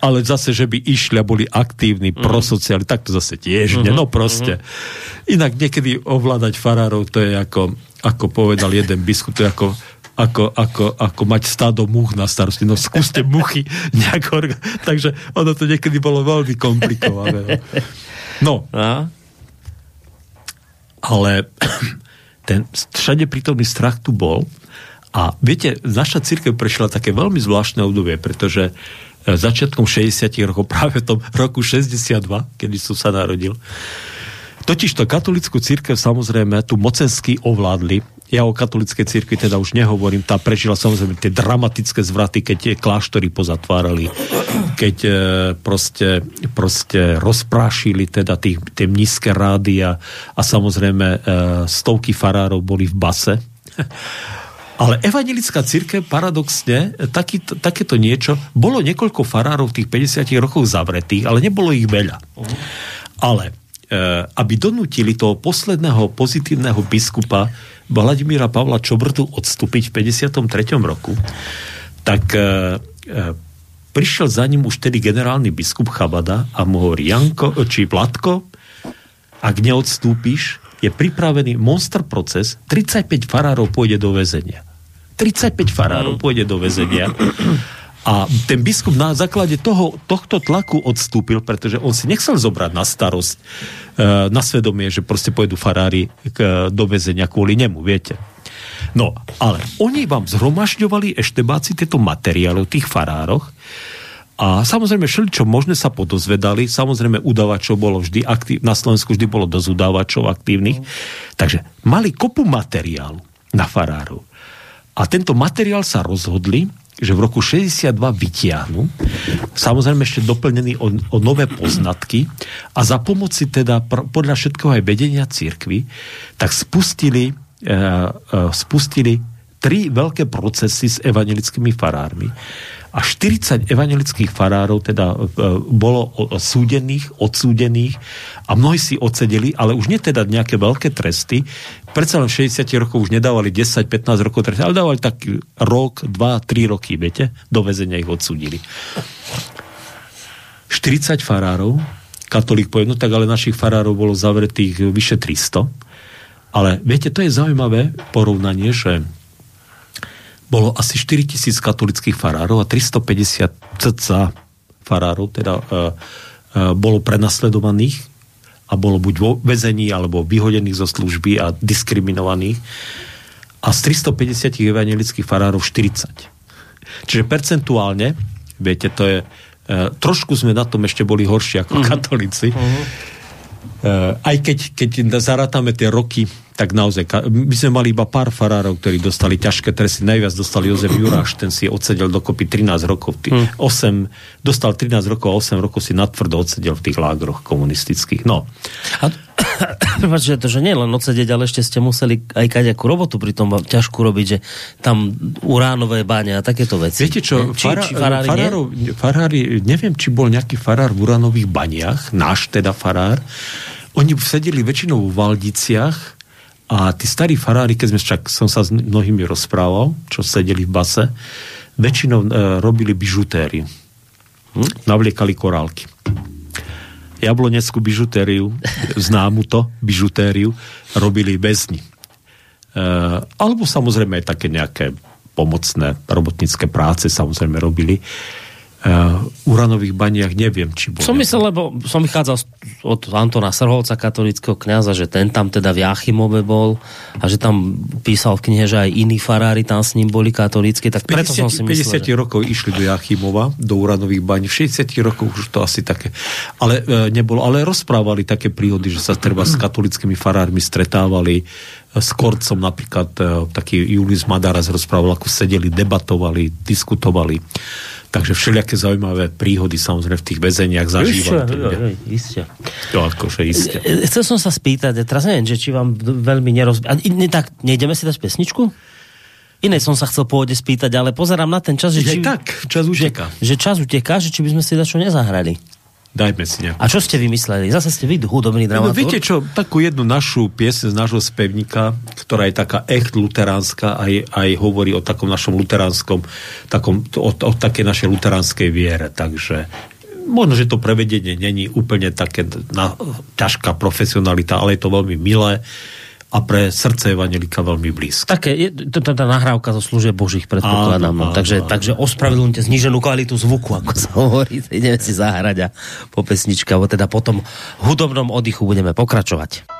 Ale zase, že by išli a boli aktívni, mm. prosociálni, tak to zase tiež mm-hmm. nie. No proste. Mm-hmm. Inak niekedy ovládať farárov, to je ako, ako povedal jeden biskup, to je ako ako, ako, ako mať stádo much na starosti. No skúste muchy nejako. Takže ono to niekedy bolo veľmi komplikované. No. no. Ale ten všade prítomný strach tu bol. A viete, naša církev prešla také veľmi zvláštne obdobie, pretože e, začiatkom 60 rokov, práve v tom roku 62, kedy som sa narodil, Totiž to katolickú církev samozrejme tu mocensky ovládli. Ja o katolickej církvi teda už nehovorím. Tá prežila samozrejme tie dramatické zvraty, keď tie kláštory pozatvárali, keď e, proste, proste rozprášili teda tých, tie nízke rády a, a samozrejme e, stovky farárov boli v base. Ale evangelická církev paradoxne, taký, takéto niečo, bolo niekoľko farárov v tých 50 rokoch zavretých, ale nebolo ich veľa. Ale Eh, aby donútili toho posledného pozitívneho biskupa Vladimíra Pavla Čobrtu odstúpiť v 53. roku, tak e, e, prišiel za ním už tedy generálny biskup Chabada a mu hovorí, Janko, či Vladko, ak neodstúpiš, je pripravený monster proces, 35 farárov pôjde do väzenia. 35 farárov pôjde do väzenia a ten biskup na základe toho, tohto tlaku odstúpil, pretože on si nechcel zobrať na starosť, e, na svedomie, že proste pôjdu farári do väzenia kvôli nemu, viete. No, ale oni vám zhromažďovali eštebáci tieto materiály o tých farároch a samozrejme všeličo možné sa podozvedali, samozrejme udavačov bolo vždy aktív, na Slovensku vždy bolo dosť udávačov aktívnych, takže mali kopu materiálu na farárov. A tento materiál sa rozhodli, že v roku 62 vytiahnu, samozrejme ešte doplnený o, o nové poznatky a za pomoci teda podľa všetkého aj vedenia církvy, tak spustili, e, e, spustili tri veľké procesy s evangelickými farármi a 40 evangelických farárov teda e, bolo súdených, odsúdených a mnohí si odsedeli, ale už nie teda nejaké veľké tresty. Predsa len v 60 rokov už nedávali 10-15 rokov tresty, ale dávali tak rok, 2, 3 roky, viete, do väzenia ich odsúdili. 40 farárov, katolík povedal, no tak ale našich farárov bolo zavretých vyše 300. Ale viete, to je zaujímavé porovnanie, že bolo asi 4 tisíc katolických farárov a 350 cca farárov teda e, e, bolo prenasledovaných a bolo buď vo vezení alebo vyhodených zo služby a diskriminovaných a z 350 evangelických farárov 40. Čiže percentuálne, viete, to je e, trošku sme na tom ešte boli horší ako uh-huh. katolíci. Uh-huh. E, aj keď, keď zarátame tie roky tak naozaj, my sme mali iba pár farárov, ktorí dostali ťažké tresty. Najviac dostali Jozef Juráš, ten si odsedel dokopy 13 rokov. Hmm. 8, dostal 13 rokov a 8 rokov si natvrdo odsedel v tých lágroch komunistických. No. A že to, že nie len odsedieť, ale ešte ste museli aj kaďakú robotu pri tom ťažkú robiť, že tam uránové báne a takéto veci. Viete čo, či, fara, či farári, farárov, nie? farári, neviem, či bol nejaký farár v uránových baniach, náš teda farár, oni sedeli väčšinou v Valdiciach a tí starí farári, keď sme však, som sa s mnohými rozprával, čo sedeli v base, väčšinou e, robili bižutériu. Hm? Navliekali korálky. Jabloneckú bižutériu, známu to, bižutériu, robili väzni. E, alebo samozrejme aj také nejaké pomocné robotnícke práce samozrejme robili. Uh, uranových baniach neviem, či bol. Som myslel, lebo som vychádzal od Antona Srholca, katolického kňaza, že ten tam teda v Jachimove bol a že tam písal v knihe, že aj iní farári tam s ním boli katolícky, tak preto 50, som si myslel. 50 že... rokov išli do Jachimova, do uranových baní, v 60 rokoch už to asi také, ale e, nebolo, ale rozprávali také príhody, že sa treba s katolickými farármi stretávali, s Korcom napríklad, e, taký Julius Madaras rozprával, ako sedeli, debatovali, diskutovali Takže všelijaké zaujímavé príhody samozrejme v tých väzeniach zažívali. Isté, isté. To akože isté. E, e, chcel som sa spýtať, teraz neviem, že či vám veľmi neroz... A, ne, tak, nejdeme si dať pesničku? Iné som sa chcel pôvode spýtať, ale pozerám na ten čas, že... Či, tak, čas uteká. Že, že čas uteká, že či by sme si dačo nezahrali. Dajme si nejakú. A čo ste vymysleli? Zase ste vy hudobný dramaturg? No, viete čo, takú jednu našu piesň z nášho spevníka, ktorá je taká echt luteránska, aj, aj hovorí o takom našom luteránskom, takom, o, o také našej luteránskej viere. Takže možno, že to prevedenie není úplne také na, ťažká profesionalita, ale je to veľmi milé a pre srdce Evangelika veľmi blízko. Také, je to tá nahrávka zo služieb Božích, predpokladám. Áno, áno, takže, áno. takže ospravedlňte zníženú kvalitu zvuku, ako sa hovorí. Ideme si zahrať a po pesničke, alebo teda potom hudobnom oddychu budeme pokračovať.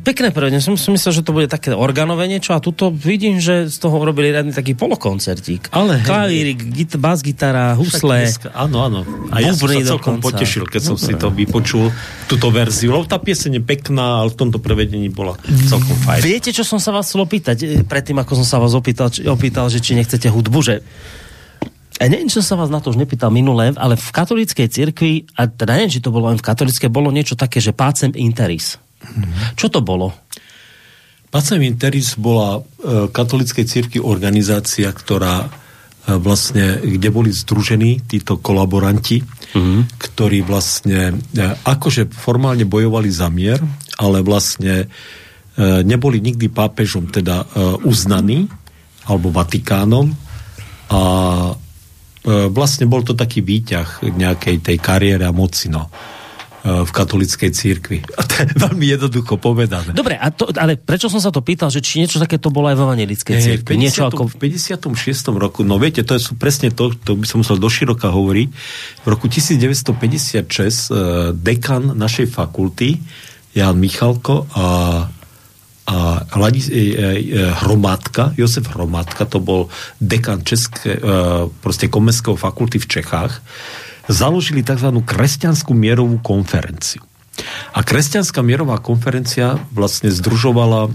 Pekné prevedenie. Som si myslel, že to bude také organové niečo a tuto vidím, že z toho urobili radný taký polokoncertík. Ale. Klavírik, git, bas-gitara, husle. Dneska, áno, áno. A ja som sa celkom dokonca. potešil, keď som si to vypočul, túto verziu. Lebo tá pieseň je pekná, ale v tomto prevedení bola celkom fajn. Viete, čo som sa vás chcel opýtať, e, predtým, ako som sa vás opýtal, či, opýtal že či nechcete hudbu, že a neviem, čo sa vás na to už nepýtal minulé, ale v katolíckej cirkvi, a teda neviem, či to bolo len v katolíckej, bolo niečo také, že pácem interis. Čo to bolo? Pacem Interis bola e, katolíckej cirkvi organizácia, ktorá e, vlastne, kde boli združení títo kolaboranti, mm-hmm. ktorí vlastne e, akože formálne bojovali za mier, ale vlastne e, neboli nikdy pápežom teda e, uznaní alebo Vatikánom a e, vlastne bol to taký výťah nejakej tej kariére a moci, no v katolíckej církvi. A to je veľmi jednoducho povedané. Dobre, a to, ale prečo som sa to pýtal, že či niečo také to bolo aj v evangelickej Hej, cirkvi? v, 50, Niečo ako... v 56. roku, no viete, to sú presne to, to by som musel doširoka hovoriť. V roku 1956 eh, dekan našej fakulty, Jan Michalko a, a Ladis, e, e, Hromadka, Josef Hromadka, to bol dekan České, e, proste Komenského fakulty v Čechách, založili tzv. kresťanskú mierovú konferenciu. A kresťanská mierová konferencia vlastne združovala e,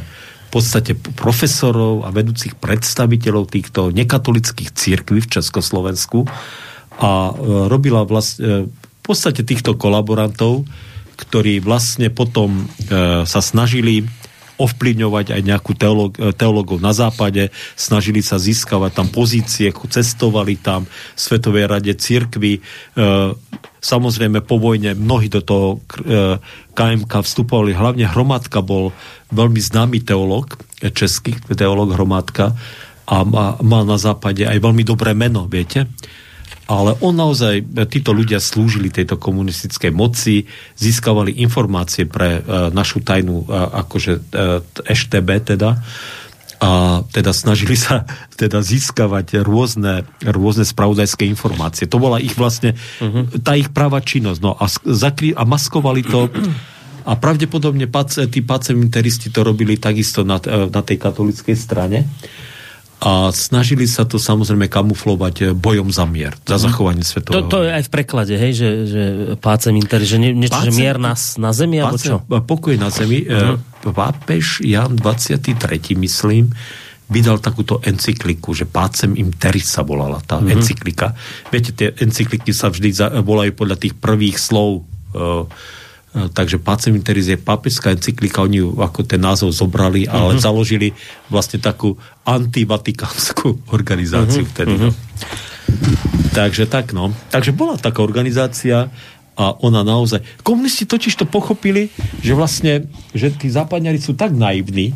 v podstate profesorov a vedúcich predstaviteľov týchto nekatolických církví v Československu a e, robila vlastne, v podstate týchto kolaborantov, ktorí vlastne potom e, sa snažili ovplyvňovať aj nejakú teológ, teológov na západe, snažili sa získavať tam pozície, cestovali tam Svetovej rade církvy. E, samozrejme po vojne mnohí do toho e, KMK vstupovali, hlavne Hromadka bol veľmi známy teológ, český teológ Hromadka a má, má na západe aj veľmi dobré meno, viete? Ale on naozaj, títo ľudia slúžili tejto komunistickej moci, získavali informácie pre uh, našu tajnú uh, akože uh, EŠTB teda a teda snažili sa teda získavať rôzne, rôzne spravodajské informácie. To bola ich vlastne uh-huh. tá ich práva činnosť. No a, zakry, a maskovali to a pravdepodobne pace, tí paceminteristi to robili takisto na, na tej katolickej strane a snažili sa to samozrejme kamuflovať bojom za mier, za zachovanie svetového. To, to je aj v preklade, hej, že, že pácem interi, že nie, niečo, pácem, že mier na, na zemi, alebo čo? Pokoj na zemi. Uh-huh. Pápež Jan 23. myslím, vydal takúto encykliku, že Pácem Interis sa volala tá uh-huh. encyklika. Viete, tie encykliky sa vždy volajú podľa tých prvých slov uh, takže Pacem Interis je pápežská encyklika, oni ju ako ten názov zobrali, uh-huh. ale založili vlastne takú antivatikánsku organizáciu uh-huh. vtedy. No. Takže tak, no. Takže bola taká organizácia a ona naozaj... Komunisti totiž to pochopili, že vlastne, že tí západňari sú tak naivní,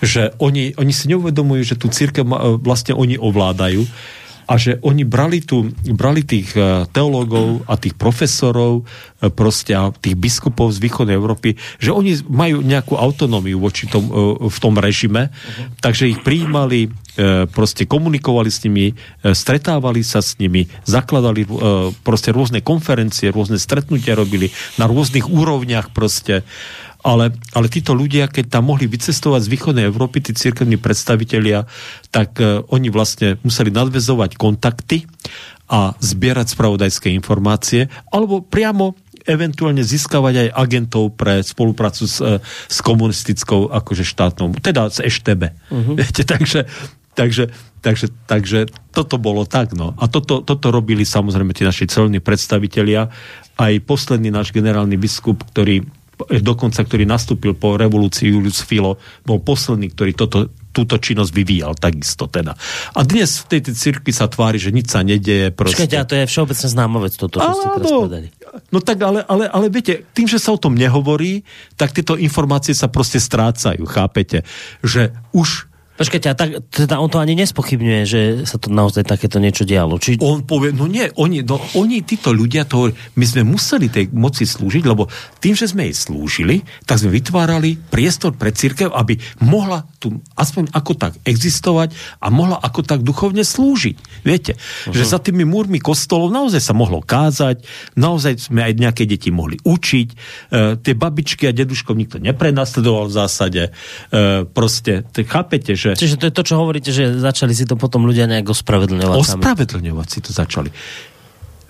že oni, oni si neuvedomujú, že tú církev vlastne oni ovládajú a že oni brali, tu, brali tých e, teológov a tých profesorov e, proste a tých biskupov z východnej Európy, že oni majú nejakú autonómiu voči tom, e, v tom režime, uh-huh. takže ich prijímali, proste komunikovali s nimi, stretávali sa s nimi, zakladali proste rôzne konferencie, rôzne stretnutia robili na rôznych úrovniach proste ale, ale títo ľudia, keď tam mohli vycestovať z východnej Európy, tí cirkevní predstavitelia, tak uh, oni vlastne museli nadvezovať kontakty a zbierať spravodajské informácie, alebo priamo eventuálne získavať aj agentov pre spoluprácu s, e, s komunistickou akože štátnou, teda s EŠTB. Uh-huh. Viete, takže, takže, takže, takže toto bolo tak, no. A toto, toto robili samozrejme tí naši celní predstavitelia. Aj posledný náš generálny biskup, ktorý dokonca, ktorý nastúpil po revolúcii Julius Filo, bol posledný, ktorý toto, túto činnosť vyvíjal takisto teda. A dnes v tejto cirkvi sa tvári, že nič sa nedieje. Proste. Počkajte, a to je všeobecne známa vec, toto, čo ste teraz povedali. No tak, ale, ale, ale viete, tým, že sa o tom nehovorí, tak tieto informácie sa proste strácajú, chápete? Že už Počkajte, a tak, teda on to ani nespochybňuje, že sa to naozaj takéto niečo dialo. Či... On povie, no nie, oni, no, oni títo ľudia, to, my sme museli tej moci slúžiť, lebo tým, že sme jej slúžili, tak sme vytvárali priestor pre církev, aby mohla tu aspoň ako tak existovať a mohla ako tak duchovne slúžiť. Viete, uh-huh. že za tými múrmi kostolov naozaj sa mohlo kázať, naozaj sme aj nejaké deti mohli učiť, e, tie babičky a deduškov nikto neprenasledoval v zásade. E, proste, chápete, že... Čiže to je to, čo hovoríte, že začali si to potom ľudia nejak ospravedlňovať. Ospravedlňovať si to začali.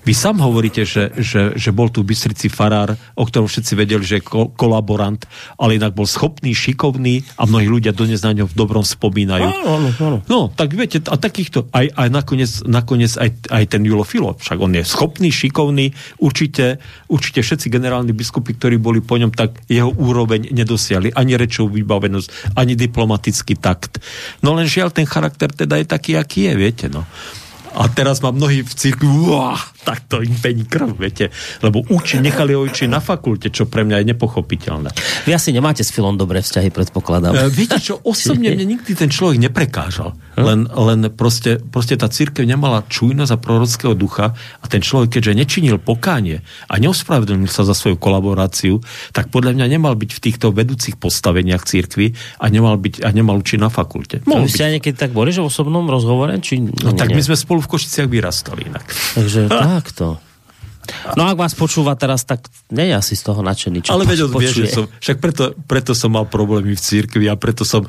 Vy sám hovoríte, že, že, že bol tu Bystrici farár, o ktorom všetci vedeli, že je kolaborant, ale inak bol schopný, šikovný a mnohí ľudia dnes na ňo v dobrom spomínajú. Áno, áno. No, tak viete, a takýchto, aj, aj nakoniec, nakoniec aj, aj ten Julo Filo, však on je schopný, šikovný, určite, určite všetci generálni biskupy, ktorí boli po ňom, tak jeho úroveň nedosiahli ani rečovú vybavenosť, ani diplomatický takt. No len žiaľ, ten charakter teda je taký, aký je, viete, no. A teraz má mnohí v cirkvi, tak to im pení krv, viete. Lebo uči, nechali ho učiť na fakulte, čo pre mňa je nepochopiteľné. Vy asi nemáte s Filom dobré vzťahy, predpokladám. E, viete čo, osobne mne nikdy ten človek neprekážal. Hm? Len, len proste, proste tá církev nemala čujnosť a prorockého ducha a ten človek, keďže nečinil pokánie a neospravedlnil sa za svoju kolaboráciu, tak podľa mňa nemal byť v týchto vedúcich postaveniach církvy a nemal, byť, a nemal učiť na fakulte. Mohol ste aj niekedy tak boli, že v osobnom rozhovore? Či... No, no tak nie. my sme spolu v Košiciach vyrastali inak. Takže takto. No ak vás počúva teraz, tak nie je asi z toho nadšený. Ale veď on vie, že som, však preto, preto som mal problémy v církvi a preto som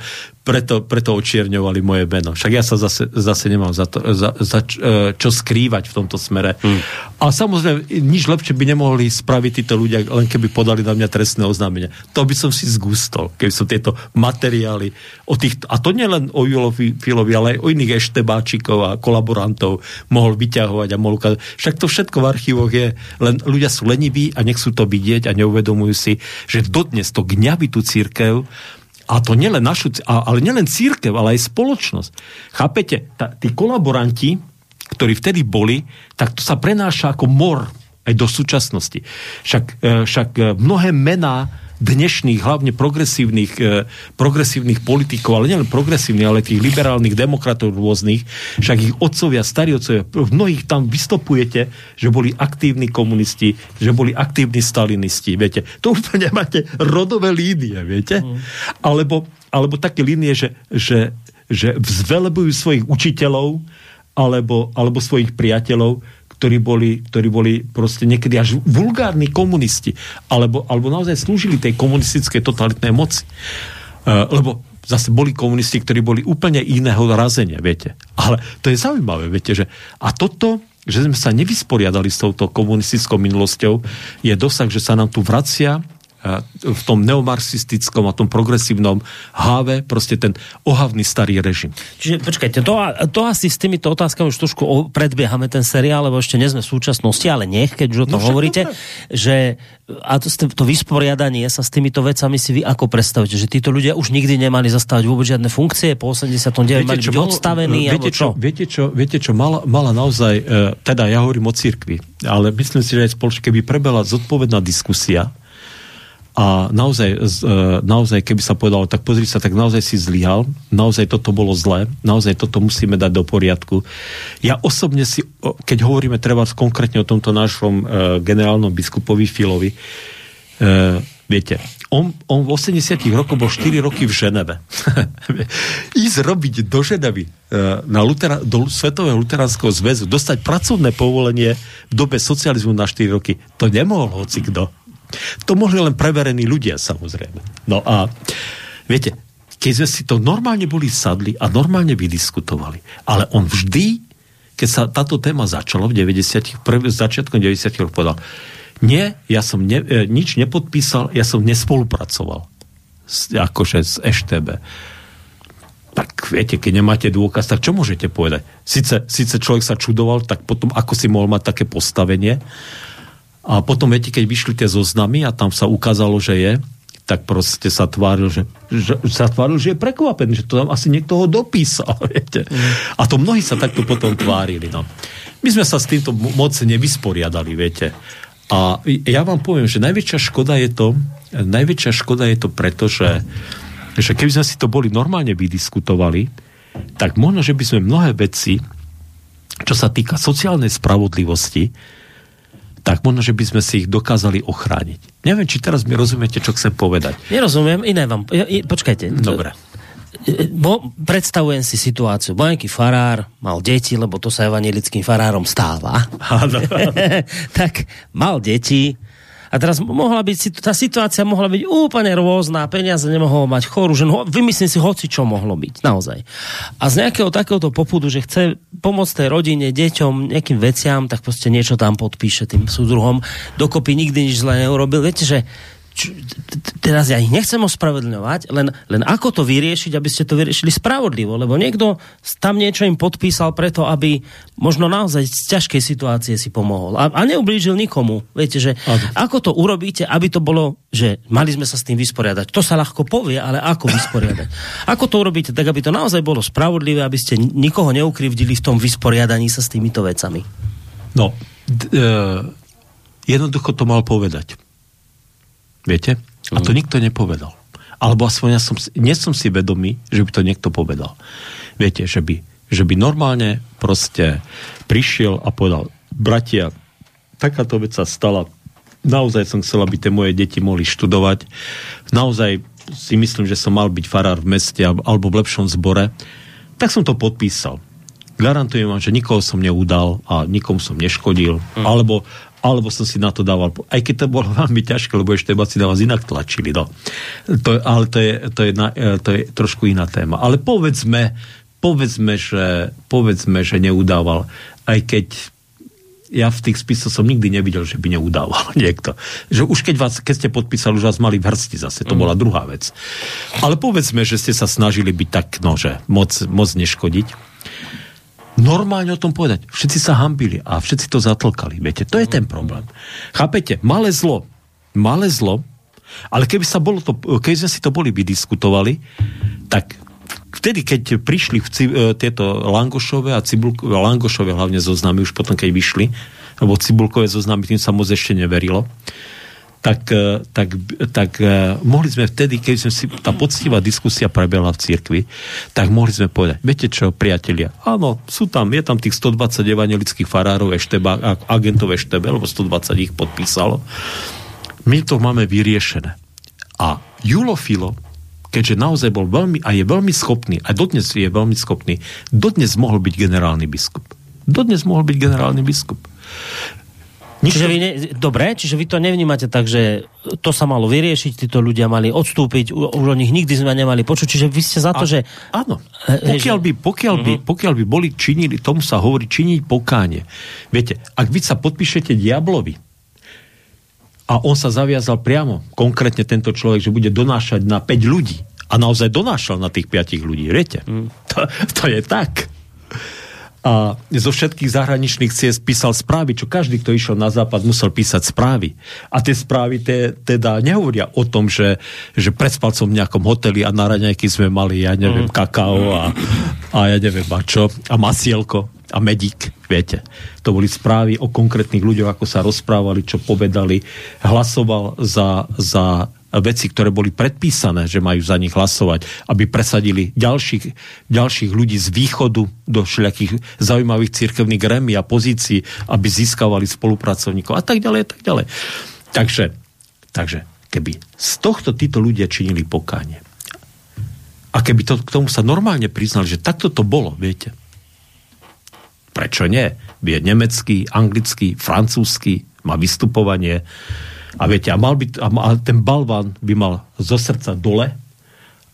preto, preto očierňovali moje meno. Však ja sa zase, zase nemám za, to, za, za e, čo skrývať v tomto smere. Hmm. A samozrejme, nič lepšie by nemohli spraviť títo ľudia, len keby podali na mňa trestné oznámenia. To by som si zgustol, keby som tieto materiály o tých, a to nielen o Julovi Filovi, ale aj o iných eštebáčikov a kolaborantov mohol vyťahovať a mohol ukázať. Však to všetko v archívoch je, len ľudia sú leniví a nechcú to vidieť a neuvedomujú si, že dodnes to gňaví tú církev a to nielen našu, ale nielen církev, ale aj spoločnosť. Chápete? Tá, tí kolaboranti, ktorí vtedy boli, tak to sa prenáša ako mor aj do súčasnosti. Však, e, však e, mnohé mená dnešných, hlavne progresívnych, e, progresívnych politikov, ale nielen progresívnych, ale tých liberálnych demokratov rôznych, však ich otcovia, starí otcovia, v mnohých tam vystopujete, že boli aktívni komunisti, že boli aktívni stalinisti, viete. To úplne máte rodové línie, viete. Mm. Alebo, alebo také línie, že, že, že vzvelebujú svojich učiteľov, alebo, alebo svojich priateľov, ktorí boli, ktorí boli proste niekedy až vulgárni komunisti, alebo, alebo naozaj slúžili tej komunistickej totalitnej moci. Uh, lebo zase boli komunisti, ktorí boli úplne iného razenia, viete. Ale to je zaujímavé, viete, že a toto, že sme sa nevysporiadali s touto komunistickou minulosťou, je dosah, že sa nám tu vracia v tom neomarxistickom a tom progresívnom háve proste ten ohavný starý režim. Čiže počkajte, to, to asi s týmito otázkami už trošku predbiehame ten seriál, lebo ešte nie sme v súčasnosti, ale nech, keď už o tom no, hovoríte, dobre. že a to, to vysporiadanie sa s týmito vecami si vy ako predstavíte, že títo ľudia už nikdy nemali zastávať vôbec žiadne funkcie, po 89 mali byť odstavení, viete, čo? Viete čo, viete čo mala, mala naozaj, e, teda ja hovorím o cirkvi, ale myslím si, že aj spoločne, keby prebela zodpovedná diskusia, a naozaj, e, naozaj, keby sa povedalo, tak pozri sa, tak naozaj si zlyhal, naozaj toto bolo zlé, naozaj toto musíme dať do poriadku. Ja osobne si, keď hovoríme treba konkrétne o tomto našom uh, generálnom biskupovi Filovi, uh, viete, on, on v 80 rokoch bol 4 roky v Ženeve. Ísť robiť do Ženevy uh, na Lutera, do Svetového luteránskeho zväzu, dostať pracovné povolenie v dobe socializmu na 4 roky, to nemohol hoci kto. To mohli len preverení ľudia, samozrejme. No a viete, keď sme si to normálne boli sadli a normálne vydiskutovali, ale on vždy, keď sa táto téma začala v 90 prv, začiatkom 90 rokov povedal, nie, ja som ne, e, nič nepodpísal, ja som nespolupracoval s, akože s EŠTB. Tak viete, keď nemáte dôkaz, tak čo môžete povedať? Sice, sice človek sa čudoval, tak potom ako si mohol mať také postavenie, a potom, viete, keď vyšli tie zoznamy a tam sa ukázalo, že je, tak proste sa tváril, že, že, sa tváril, že je prekvapený, že to tam asi niekto ho dopísal, viete. A to mnohí sa takto potom tvárili, no. My sme sa s týmto moc nevysporiadali, viete. A ja vám poviem, že najväčšia škoda je to, najväčšia škoda je to preto, že, že keby sme si to boli normálne vydiskutovali, tak možno, že by sme mnohé veci, čo sa týka sociálnej spravodlivosti, tak možno, že by sme si ich dokázali ochrániť. Neviem, či teraz mi rozumiete, čo chcem povedať. Nerozumiem, iné vám... Počkajte. Dobre. Bo, predstavujem si situáciu. Bol nejaký farár, mal deti, lebo to sa evanelickým farárom stáva. Áno. tak mal deti, a teraz mohla byť, tá situácia mohla byť úplne rôzna, peniaze nemohol mať chorú ženu, vymyslím si hoci čo mohlo byť, naozaj. A z nejakého takéhoto popudu, že chce pomôcť tej rodine, deťom, nejakým veciam, tak proste niečo tam podpíše tým súdruhom. Dokopy nikdy nič zle neurobil. Viete, že teraz ja ich nechcem ospravedlňovať, len, len ako to vyriešiť, aby ste to vyriešili spravodlivo, lebo niekto tam niečo im podpísal preto, aby možno naozaj z ťažkej situácie si pomohol a, a neublížil nikomu. Viete, že ako to urobíte, aby to bolo, že mali sme sa s tým vysporiadať. To sa ľahko povie, ale ako vysporiadať? Ako to urobíte, tak aby to naozaj bolo spravodlivé, aby ste nikoho neukrivdili v tom vysporiadaní sa s týmito vecami? No, d- e, jednoducho to mal povedať Viete? A to mhm. nikto nepovedal. Alebo aspoň ja som, nie som si vedomý, že by to niekto povedal. Viete, že by, že by normálne proste prišiel a povedal, bratia, takáto vec sa stala, naozaj som chcel, aby tie moje deti mohli študovať, naozaj si myslím, že som mal byť farár v meste alebo v lepšom zbore, tak som to podpísal. Garantujem vám, že nikoho som neudal a nikomu som neškodil, mm. alebo alebo som si na to dával, aj keď to bolo veľmi ťažké, lebo ešte si na vás inak tlačili, no. To, ale to je, to, je na, e, to je trošku iná téma. Ale povedzme, povedzme, že, povedzme, že neudával, aj keď ja v tých spisoch som nikdy nevidel, že by neudával niekto. Že už keď, vás, keď ste podpísali, už vás mali v hrsti zase, to mm. bola druhá vec. Ale povedzme, že ste sa snažili byť tak, no, že moc, moc neškodiť normálne o tom povedať. Všetci sa hambili a všetci to zatlkali. Viete, to je ten problém. Chápete? Malé zlo. Malé zlo. Ale keby, sa bolo to, keby sme si to boli vydiskutovali, tak vtedy, keď prišli v, e, tieto Langošové a Cibulkové, Langošové hlavne zoznamy, už potom, keď vyšli, lebo Cibulkové zoznamy, tým sa moc ešte neverilo, tak, e, tak, tak e, mohli sme vtedy, keď sme si, tá poctivá diskusia prebehla v cirkvi, tak mohli sme povedať, viete čo, priatelia, áno, sú tam, je tam tých 120 evangelických farárov ešteba, agentov eštebe, lebo 120 ich podpísalo. My to máme vyriešené. A Julo Filo, keďže naozaj bol veľmi, a je veľmi schopný, a dodnes je veľmi schopný, dodnes mohol byť generálny biskup. Dodnes mohol byť generálny biskup. Nič čiže vy ne, dobre, čiže vy to nevnímate tak, že to sa malo vyriešiť, títo ľudia mali odstúpiť, už o nich nikdy sme nemali počuť, čiže vy ste za to, A, že... Áno, pokiaľ by, pokiaľ, uh-huh. by, pokiaľ by boli činili, tomu sa hovorí činiť pokánie. Viete, ak vy sa podpíšete diablovi a on sa zaviazal priamo, konkrétne tento človek, že bude donášať na 5 ľudí a naozaj donášal na tých 5 ľudí, viete? Uh-huh. To, to je tak a zo všetkých zahraničných ciest písal správy, čo každý, kto išiel na západ, musel písať správy. A tie správy te, teda nehovoria o tom, že, že prespal som v nejakom hoteli a na raňajky sme mali, ja neviem, mm. kakao a, a ja neviem a čo, a masielko a medík, viete. To boli správy o konkrétnych ľuďoch, ako sa rozprávali, čo povedali. Hlasoval za, za veci, ktoré boli predpísané, že majú za nich hlasovať, aby presadili ďalších, ďalších ľudí z východu do všelijakých zaujímavých cirkevných gremí a pozícií, aby získavali spolupracovníkov a tak ďalej a tak ďalej. Takže, takže keby z tohto títo ľudia činili pokánie a keby to, k tomu sa normálne priznali, že takto to bolo, viete, prečo nie? Vie nemecký, anglický, francúzsky, má vystupovanie, a viete, a, mal by, a, a ten balván by mal zo srdca dole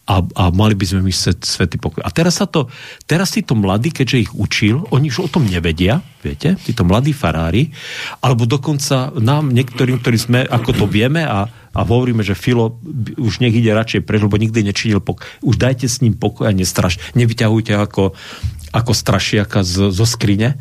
a, a mali by sme my svetý pokoj. A teraz sa to, teraz títo mladí, keďže ich učil, oni už o tom nevedia, viete, títo mladí farári, alebo dokonca nám, niektorým, ktorí sme, ako to vieme a, a hovoríme, že Filo už nech ide radšej preč, lebo nikdy nečinil pokoj. Už dajte s ním pokoj a nestraš. Nevyťahujte ako, ako strašiaka z, zo skrine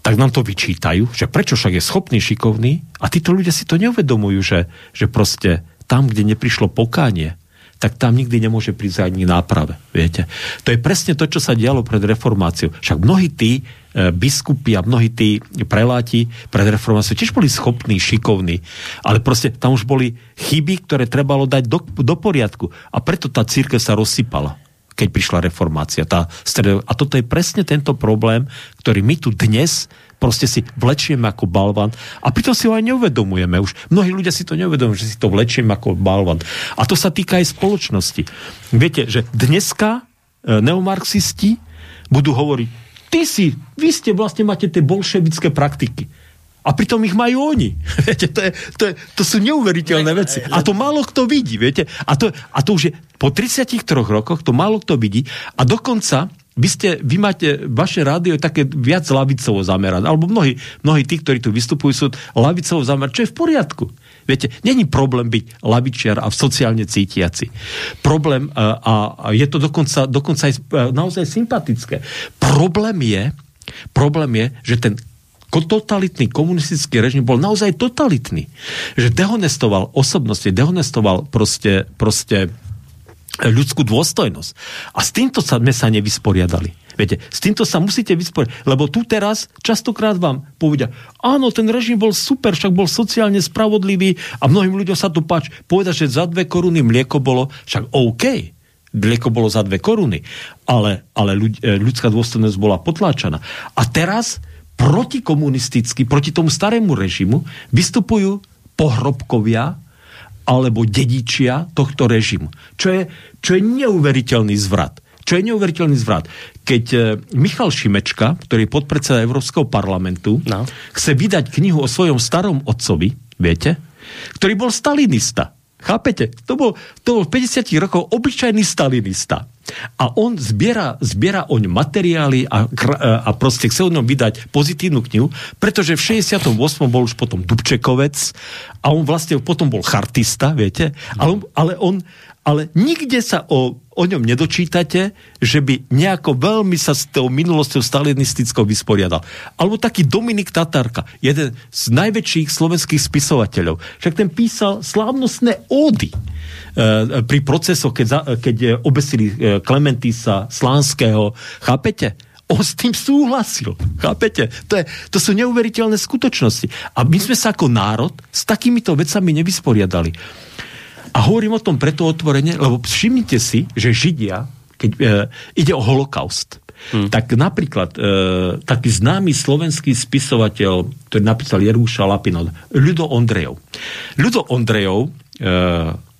tak nám to vyčítajú, že prečo však je schopný, šikovný a títo ľudia si to neuvedomujú, že, že proste tam, kde neprišlo pokánie, tak tam nikdy nemôže prísť ani náprave. Viete? To je presne to, čo sa dialo pred reformáciou. Však mnohí tí biskupy a mnohí tí preláti pred reformáciou tiež boli schopní, šikovní, ale proste tam už boli chyby, ktoré trebalo dať do, do poriadku. A preto tá církev sa rozsypala keď prišla reformácia. Tá stred... A toto je presne tento problém, ktorý my tu dnes proste si vlečieme ako balvan a pritom si ho aj neuvedomujeme. Už mnohí ľudia si to neuvedomujú, že si to vlečieme ako balvan. A to sa týka aj spoločnosti. Viete, že dneska e, neomarxisti budú hovoriť, ty si, vy ste vlastne máte tie bolševické praktiky. A pritom ich majú oni. Viete, to, je, to, je, to sú neuveriteľné veci. A to málo kto vidí, viete. A to, a to už je po 33 rokoch, to málo kto vidí. A dokonca vy, ste, vy máte, vaše rádio je také viac lavicovo zamerané, alebo mnohí, mnohí tí, ktorí tu vystupujú, sú lavicovo zamerané, čo je v poriadku. Viete, není problém byť lavičiar a sociálne cítiaci. Problém, a, a je to dokonca, dokonca aj naozaj sympatické. Problém je, problém je, že ten totalitný komunistický režim bol naozaj totalitný. Že dehonestoval osobnosti, dehonestoval proste, proste ľudskú dôstojnosť. A s týmto sa sme sa nevysporiadali. Viete, s týmto sa musíte vysporiadať, lebo tu teraz častokrát vám povedia, áno, ten režim bol super, však bol sociálne spravodlivý a mnohým ľuďom sa to páči. Povedať, že za dve koruny mlieko bolo, však OK, mlieko bolo za dve koruny, ale, ale ľud, ľudská dôstojnosť bola potláčaná. A teraz protikomunisticky, proti tomu starému režimu vystupujú pohrobkovia alebo dedičia tohto režimu. Čo je, čo je neuveriteľný zvrat. Čo je neuveriteľný zvrat. Keď e, Michal Šimečka, ktorý je podpredseda Európskeho parlamentu, no. chce vydať knihu o svojom starom otcovi, viete, ktorý bol stalinista. Chápete? To bol, to bol 50 rokov obyčajný stalinista. A on zbiera, zbiera oň materiály a, a proste chce o ňom vydať pozitívnu knihu, pretože v 68. bol už potom Dubčekovec a on vlastne potom bol chartista, viete, ale, ale on ale nikde sa o, o ňom nedočítate, že by nejako veľmi sa s tou minulosťou stalinistickou vysporiadal. Alebo taký Dominik Tatarka, jeden z najväčších slovenských spisovateľov. Však ten písal slávnostné ódy E, pri procesoch, keď, za, keď obesili e, Klementisa Slánskeho. Chápete? On s tým súhlasil. Chápete? To, je, to sú neuveriteľné skutočnosti. A my sme sa ako národ s takýmito vecami nevysporiadali. A hovorím o tom preto otvorene, lebo všimnite si, že Židia, keď e, ide o holokaust, Hmm. Tak napríklad e, taký známy slovenský spisovateľ, ktorý napísal Jerúša Lapinov, Ľudo Ondrejov. Ľudo Ondrejov e,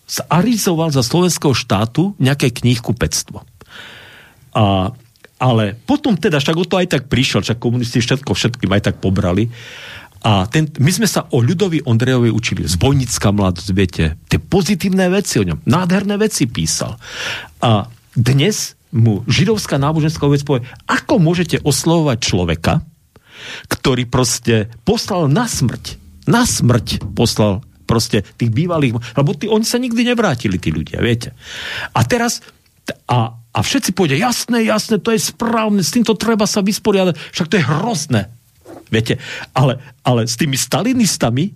zarizoval za slovenského štátu nejaké knihkupectvo. A, ale potom teda, však o to aj tak prišiel, však komunisti všetko všetkým aj tak pobrali. A ten, my sme sa o ľudovi Ondrejovi učili. Zbojnická mladosť, viete, tie pozitívne veci o ňom, nádherné veci písal. A dnes mu židovská náboženská vec povie, ako môžete oslovovať človeka, ktorý proste poslal na smrť, na smrť poslal proste tých bývalých, lebo tí, oni sa nikdy nevrátili, tí ľudia, viete. A teraz, a, a všetci povedia, jasné, jasné, to je správne, s týmto treba sa vysporiadať, však to je hrozné. Viete, ale, ale s tými stalinistami,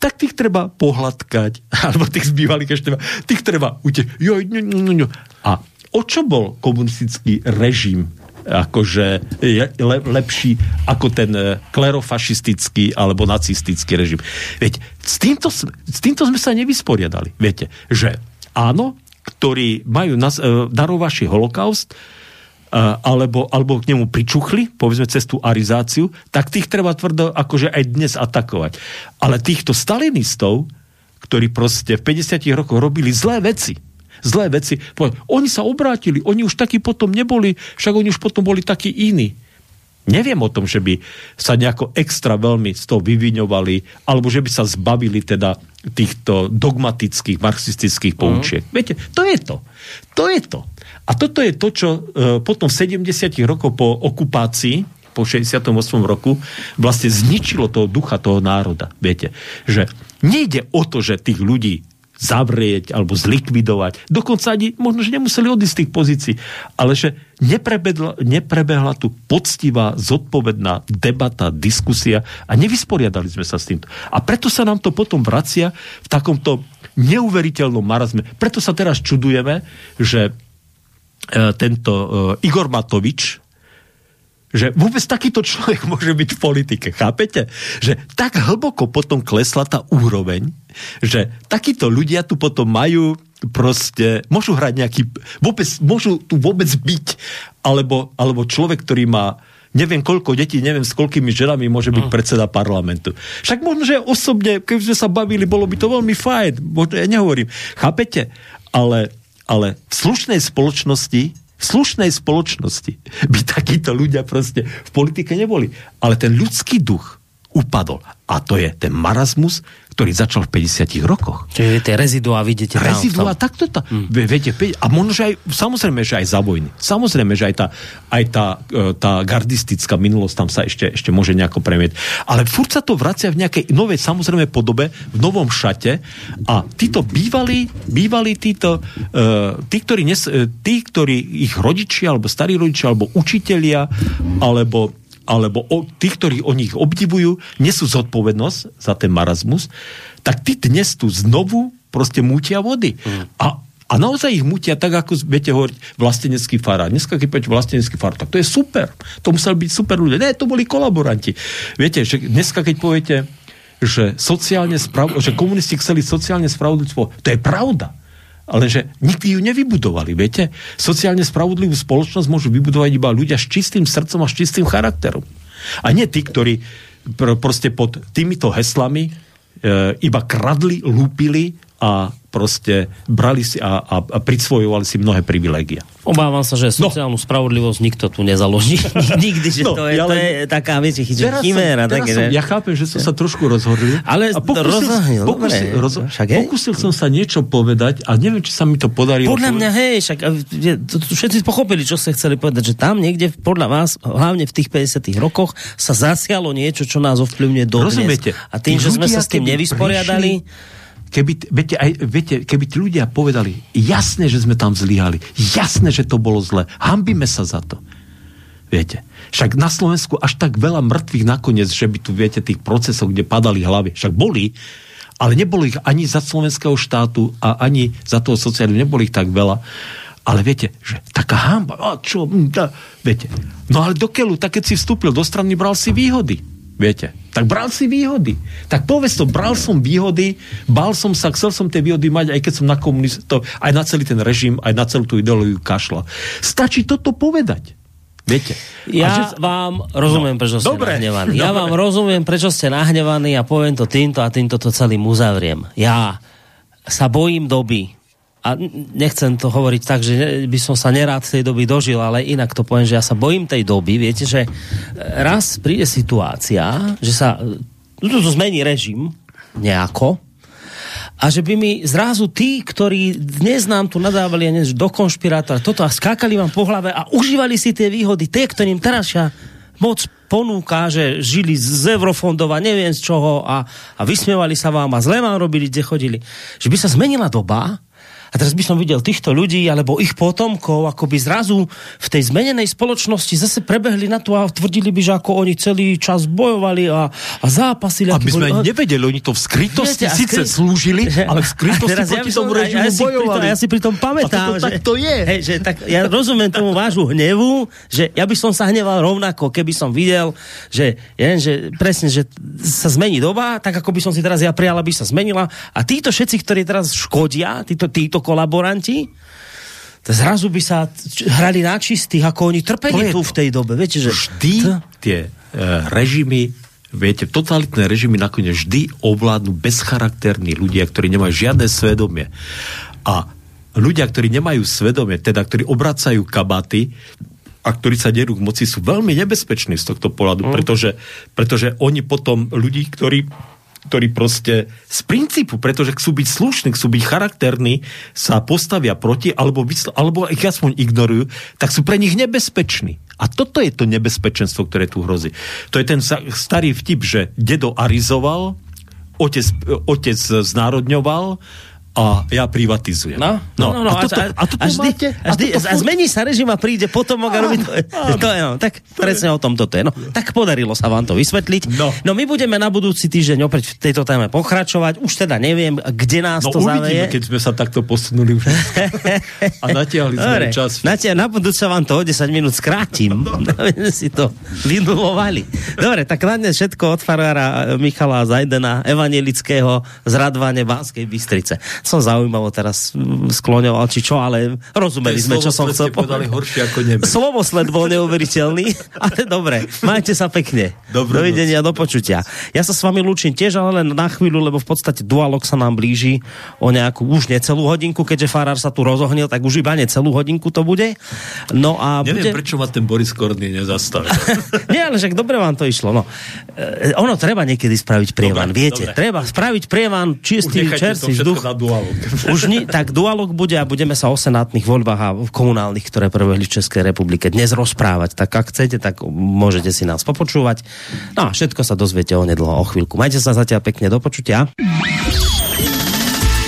tak tých treba pohľadkať, alebo tých zbývalých ešte, tých treba uteť. A o čo bol komunistický režim akože le, lepší ako ten e, klerofašistický alebo nacistický režim. Veď s týmto, s týmto sme sa nevysporiadali. Viete, že áno, ktorí majú nas, e, darovaší holokaust, alebo, alebo k nemu pričuchli, povedzme cez tú arizáciu, tak tých treba tvrdo akože aj dnes atakovať. Ale týchto stalinistov, ktorí proste v 50 rokoch robili zlé veci, zlé veci. Oni sa obrátili, oni už takí potom neboli, však oni už potom boli takí iní. Neviem o tom, že by sa nejako extra veľmi z toho vyviňovali, alebo že by sa zbavili teda týchto dogmatických, marxistických poučiek. Mm. Viete, to je to. To je to. A toto je to, čo e, potom v 70 rokov po okupácii, po 68 roku, vlastne zničilo toho ducha toho národa. Viete, že nejde o to, že tých ľudí zavrieť alebo zlikvidovať. Dokonca ani možno, že nemuseli odísť z tých pozícií, ale že neprebehla, neprebehla tu poctivá, zodpovedná debata, diskusia a nevysporiadali sme sa s týmto. A preto sa nám to potom vracia v takomto neuveriteľnom marazme. Preto sa teraz čudujeme, že tento e, Igor Matovič že vôbec takýto človek môže byť v politike, chápete? Že tak hlboko potom klesla tá úroveň, že takíto ľudia tu potom majú proste, môžu hrať nejaký, vôbec, môžu tu vôbec byť, alebo, alebo človek, ktorý má neviem koľko detí, neviem s koľkými ženami môže byť mm. predseda parlamentu. Však možno, že osobne, keby sme sa bavili, bolo by to veľmi fajn. Možno, ja nehovorím. Chápete? Ale, ale v slušnej spoločnosti v slušnej spoločnosti by takíto ľudia proste v politike neboli. Ale ten ľudský duch upadol. A to je ten marazmus, ktorý začal v 50 rokoch. Čiže tie rezidua vidíte tam. Rezidua, takto to. Hmm. Viete, a možno, že aj, samozrejme, že aj za vojny. Samozrejme, že aj tá, aj tá, e, tá gardistická minulosť tam sa ešte, ešte môže nejako premieť. Ale furt sa to vracia v nejakej novej, samozrejme, podobe, v novom šate a títo bývali, bývali títo, uh, tí, ktorí nes, e, tí, ktorí ich rodičia, alebo starí rodičia, alebo učitelia, alebo alebo o, tí, ktorí o nich obdivujú, nesú zodpovednosť za ten marazmus, tak tí dnes tu znovu proste mútia vody. Mm. A a naozaj ich mutia tak, ako viete hovoriť vlastenecký farár. Dneska, keď poviete vlastenecký farár, tak to je super. To museli byť super ľudia. Ne, to boli kolaboranti. Viete, že dneska, keď poviete, že, sociálne sprav- že komunisti chceli sociálne spravodlivstvo, to je pravda ale že nikdy ju nevybudovali, viete? Sociálne spravodlivú spoločnosť môžu vybudovať iba ľudia s čistým srdcom a s čistým charakterom. A nie tí, ktorí pr- proste pod týmito heslami e, iba kradli, lúpili a proste brali si a, a, a prisvojovali si mnohé privilégia. Obávam sa, že no. sociálnu no. spravodlivosť nikto tu nezaloží. Nikdy, že no, to, je, ale... to je taká, viete, chiméra. Tak, že... Ja chápem, že som sa trošku rozhodil. Ale a pokusil, rozhodil, pokusil, dobre, roz... však, pokusil som sa niečo povedať a neviem, či sa mi to podarilo. Podľa mňa, hej, však všetci pochopili, čo ste chceli povedať, že tam niekde, podľa vás, hlavne v tých 50 rokoch, sa zasialo niečo, čo nás ovplyvňuje dodnes. Rozumiete? A tým, že sme sa s tým nevysporiadali, prišli keby, viete, aj, viete, keby tí ľudia povedali, jasné, že sme tam zlyhali, jasné, že to bolo zle, hambíme sa za to. Viete, však na Slovensku až tak veľa mŕtvych nakoniec, že by tu, viete, tých procesov, kde padali hlavy, však boli, ale nebolo ich ani za slovenského štátu a ani za toho sociálnu, neboli ich tak veľa. Ale viete, že taká hamba, a čo, da, viete. No ale do tak keď si vstúpil do strany, bral si výhody. Viete, tak bral si výhody. Tak povedz to, bral som výhody, bal som sa, chcel som tie výhody mať, aj keď som na komunistov, aj na celý ten režim, aj na celú tú ideológiu kašla. Stačí toto povedať. Viete? Ja že... vám rozumiem, no, prečo ste dobre, nahnevaní. Ja vám rozumiem, prečo ste nahnevaní a poviem to týmto a týmto to celým uzavriem. Ja sa bojím doby, a nechcem to hovoriť tak, že by som sa nerád tej doby dožil, ale inak to poviem, že ja sa bojím tej doby. Viete, že raz príde situácia, že sa to zmení režim nejako a že by mi zrazu tí, ktorí dnes nám tu nadávali ja do konšpirátora, toto a skákali vám po hlave a užívali si tie výhody, tie, ktorým teraz moc ponúka, že žili z eurofondov neviem z čoho a, a vysmievali sa vám a zle vám robili, kde chodili. Že by sa zmenila doba, a teraz by som videl týchto ľudí, alebo ich potomkov, ako by zrazu v tej zmenenej spoločnosti zase prebehli na to a tvrdili by, že ako oni celý čas bojovali a, a zápasili. Aby sme boli... nevedeli, oni to v skrytosti Viete, síce skry... slúžili, ale v skrytosti proti ja tomu režimu ja bojovali. ja si pri tom pamätám, to, že, tak to je. Hej, že, tak, ja rozumiem tomu vášmu hnevu, že ja by som sa hneval rovnako, keby som videl, že, ja, že presne, že sa zmení doba, tak ako by som si teraz ja prijal, aby sa zmenila. A títo všetci, ktorí teraz škodia, títo, títo kolaboranti, zrazu by sa hrali na čistých, ako oni trpeli tu v tej dobe. Viete, že... Vždy tie e, režimy viete, totalitné režimy nakoniec vždy ovládnu bezcharakterní ľudia, ktorí nemajú žiadne svedomie. A ľudia, ktorí nemajú svedomie, teda ktorí obracajú kabaty, a ktorí sa derú k moci, sú veľmi nebezpeční z tohto pohľadu, mm. pretože, pretože oni potom ľudí, ktorí ktorí proste z princípu, pretože chcú byť slušní, chcú byť charakterní, sa postavia proti, alebo, vysl- alebo ich aspoň ignorujú, tak sú pre nich nebezpeční. A toto je to nebezpečenstvo, ktoré tu hrozí. To je ten starý vtip, že dedo arizoval, otec, otec znárodňoval a a ja privatizujem. No, no, no, no a, toto, a, toto a, vždy, máte? a, vždy, a, zmení sa režim a príde potom a robí to. to je, no, tak presne o tom toto je. No, tak podarilo sa vám to vysvetliť. No. no my budeme na budúci týždeň opäť v tejto téme pokračovať. Už teda neviem, kde nás no, to uvidíme, zaveje. keď sme sa takto posunuli už. a natiahli sme Dobre, čas. Natia, na budúce vám to o 10 minút skrátim. sme si to vynulovali. Dobre, tak na dnes všetko od farára Michala Zajdena, evangelického z Radvane Banskej Bystrice. Som zaujímavo teraz mm, skloňoval, či čo, ale rozumeli sme, čo som chcel povedali horšie ako nebe. Slovosled bol neuveriteľný, ale dobre, majte sa pekne. Dobrú Dovidenia, do počutia. Ja sa s vami lúčim tiež, ale len na chvíľu, lebo v podstate dualog sa nám blíži o nejakú už necelú hodinku, keďže farár sa tu rozohnil, tak už iba necelú hodinku to bude. No a Neviem, bude... prečo ma ten Boris Korný nezastavil. Nie, ale však dobre vám to išlo. No. E, ono treba niekedy spraviť prievan, Dobre, viete. dobre. Treba spraviť prievan, čistý, čerstvý vzduch. na dualog. Už ni, tak dualog bude a budeme sa o senátnych voľbách a komunálnych, ktoré prebehli v Českej republike dnes rozprávať. Tak ak chcete, tak môžete si nás popočúvať. No a všetko sa dozviete onedlho o chvíľku. Majte sa zatiaľ pekne do počutia.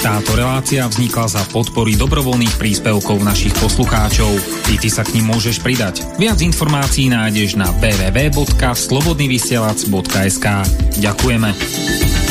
Táto relácia vznikla za podpory dobrovoľných príspevkov našich poslucháčov. Ty, ty sa k ním môžeš pridať. Viac informácií nájdeš na www.slobodnyvysielac.sk Ďakujeme.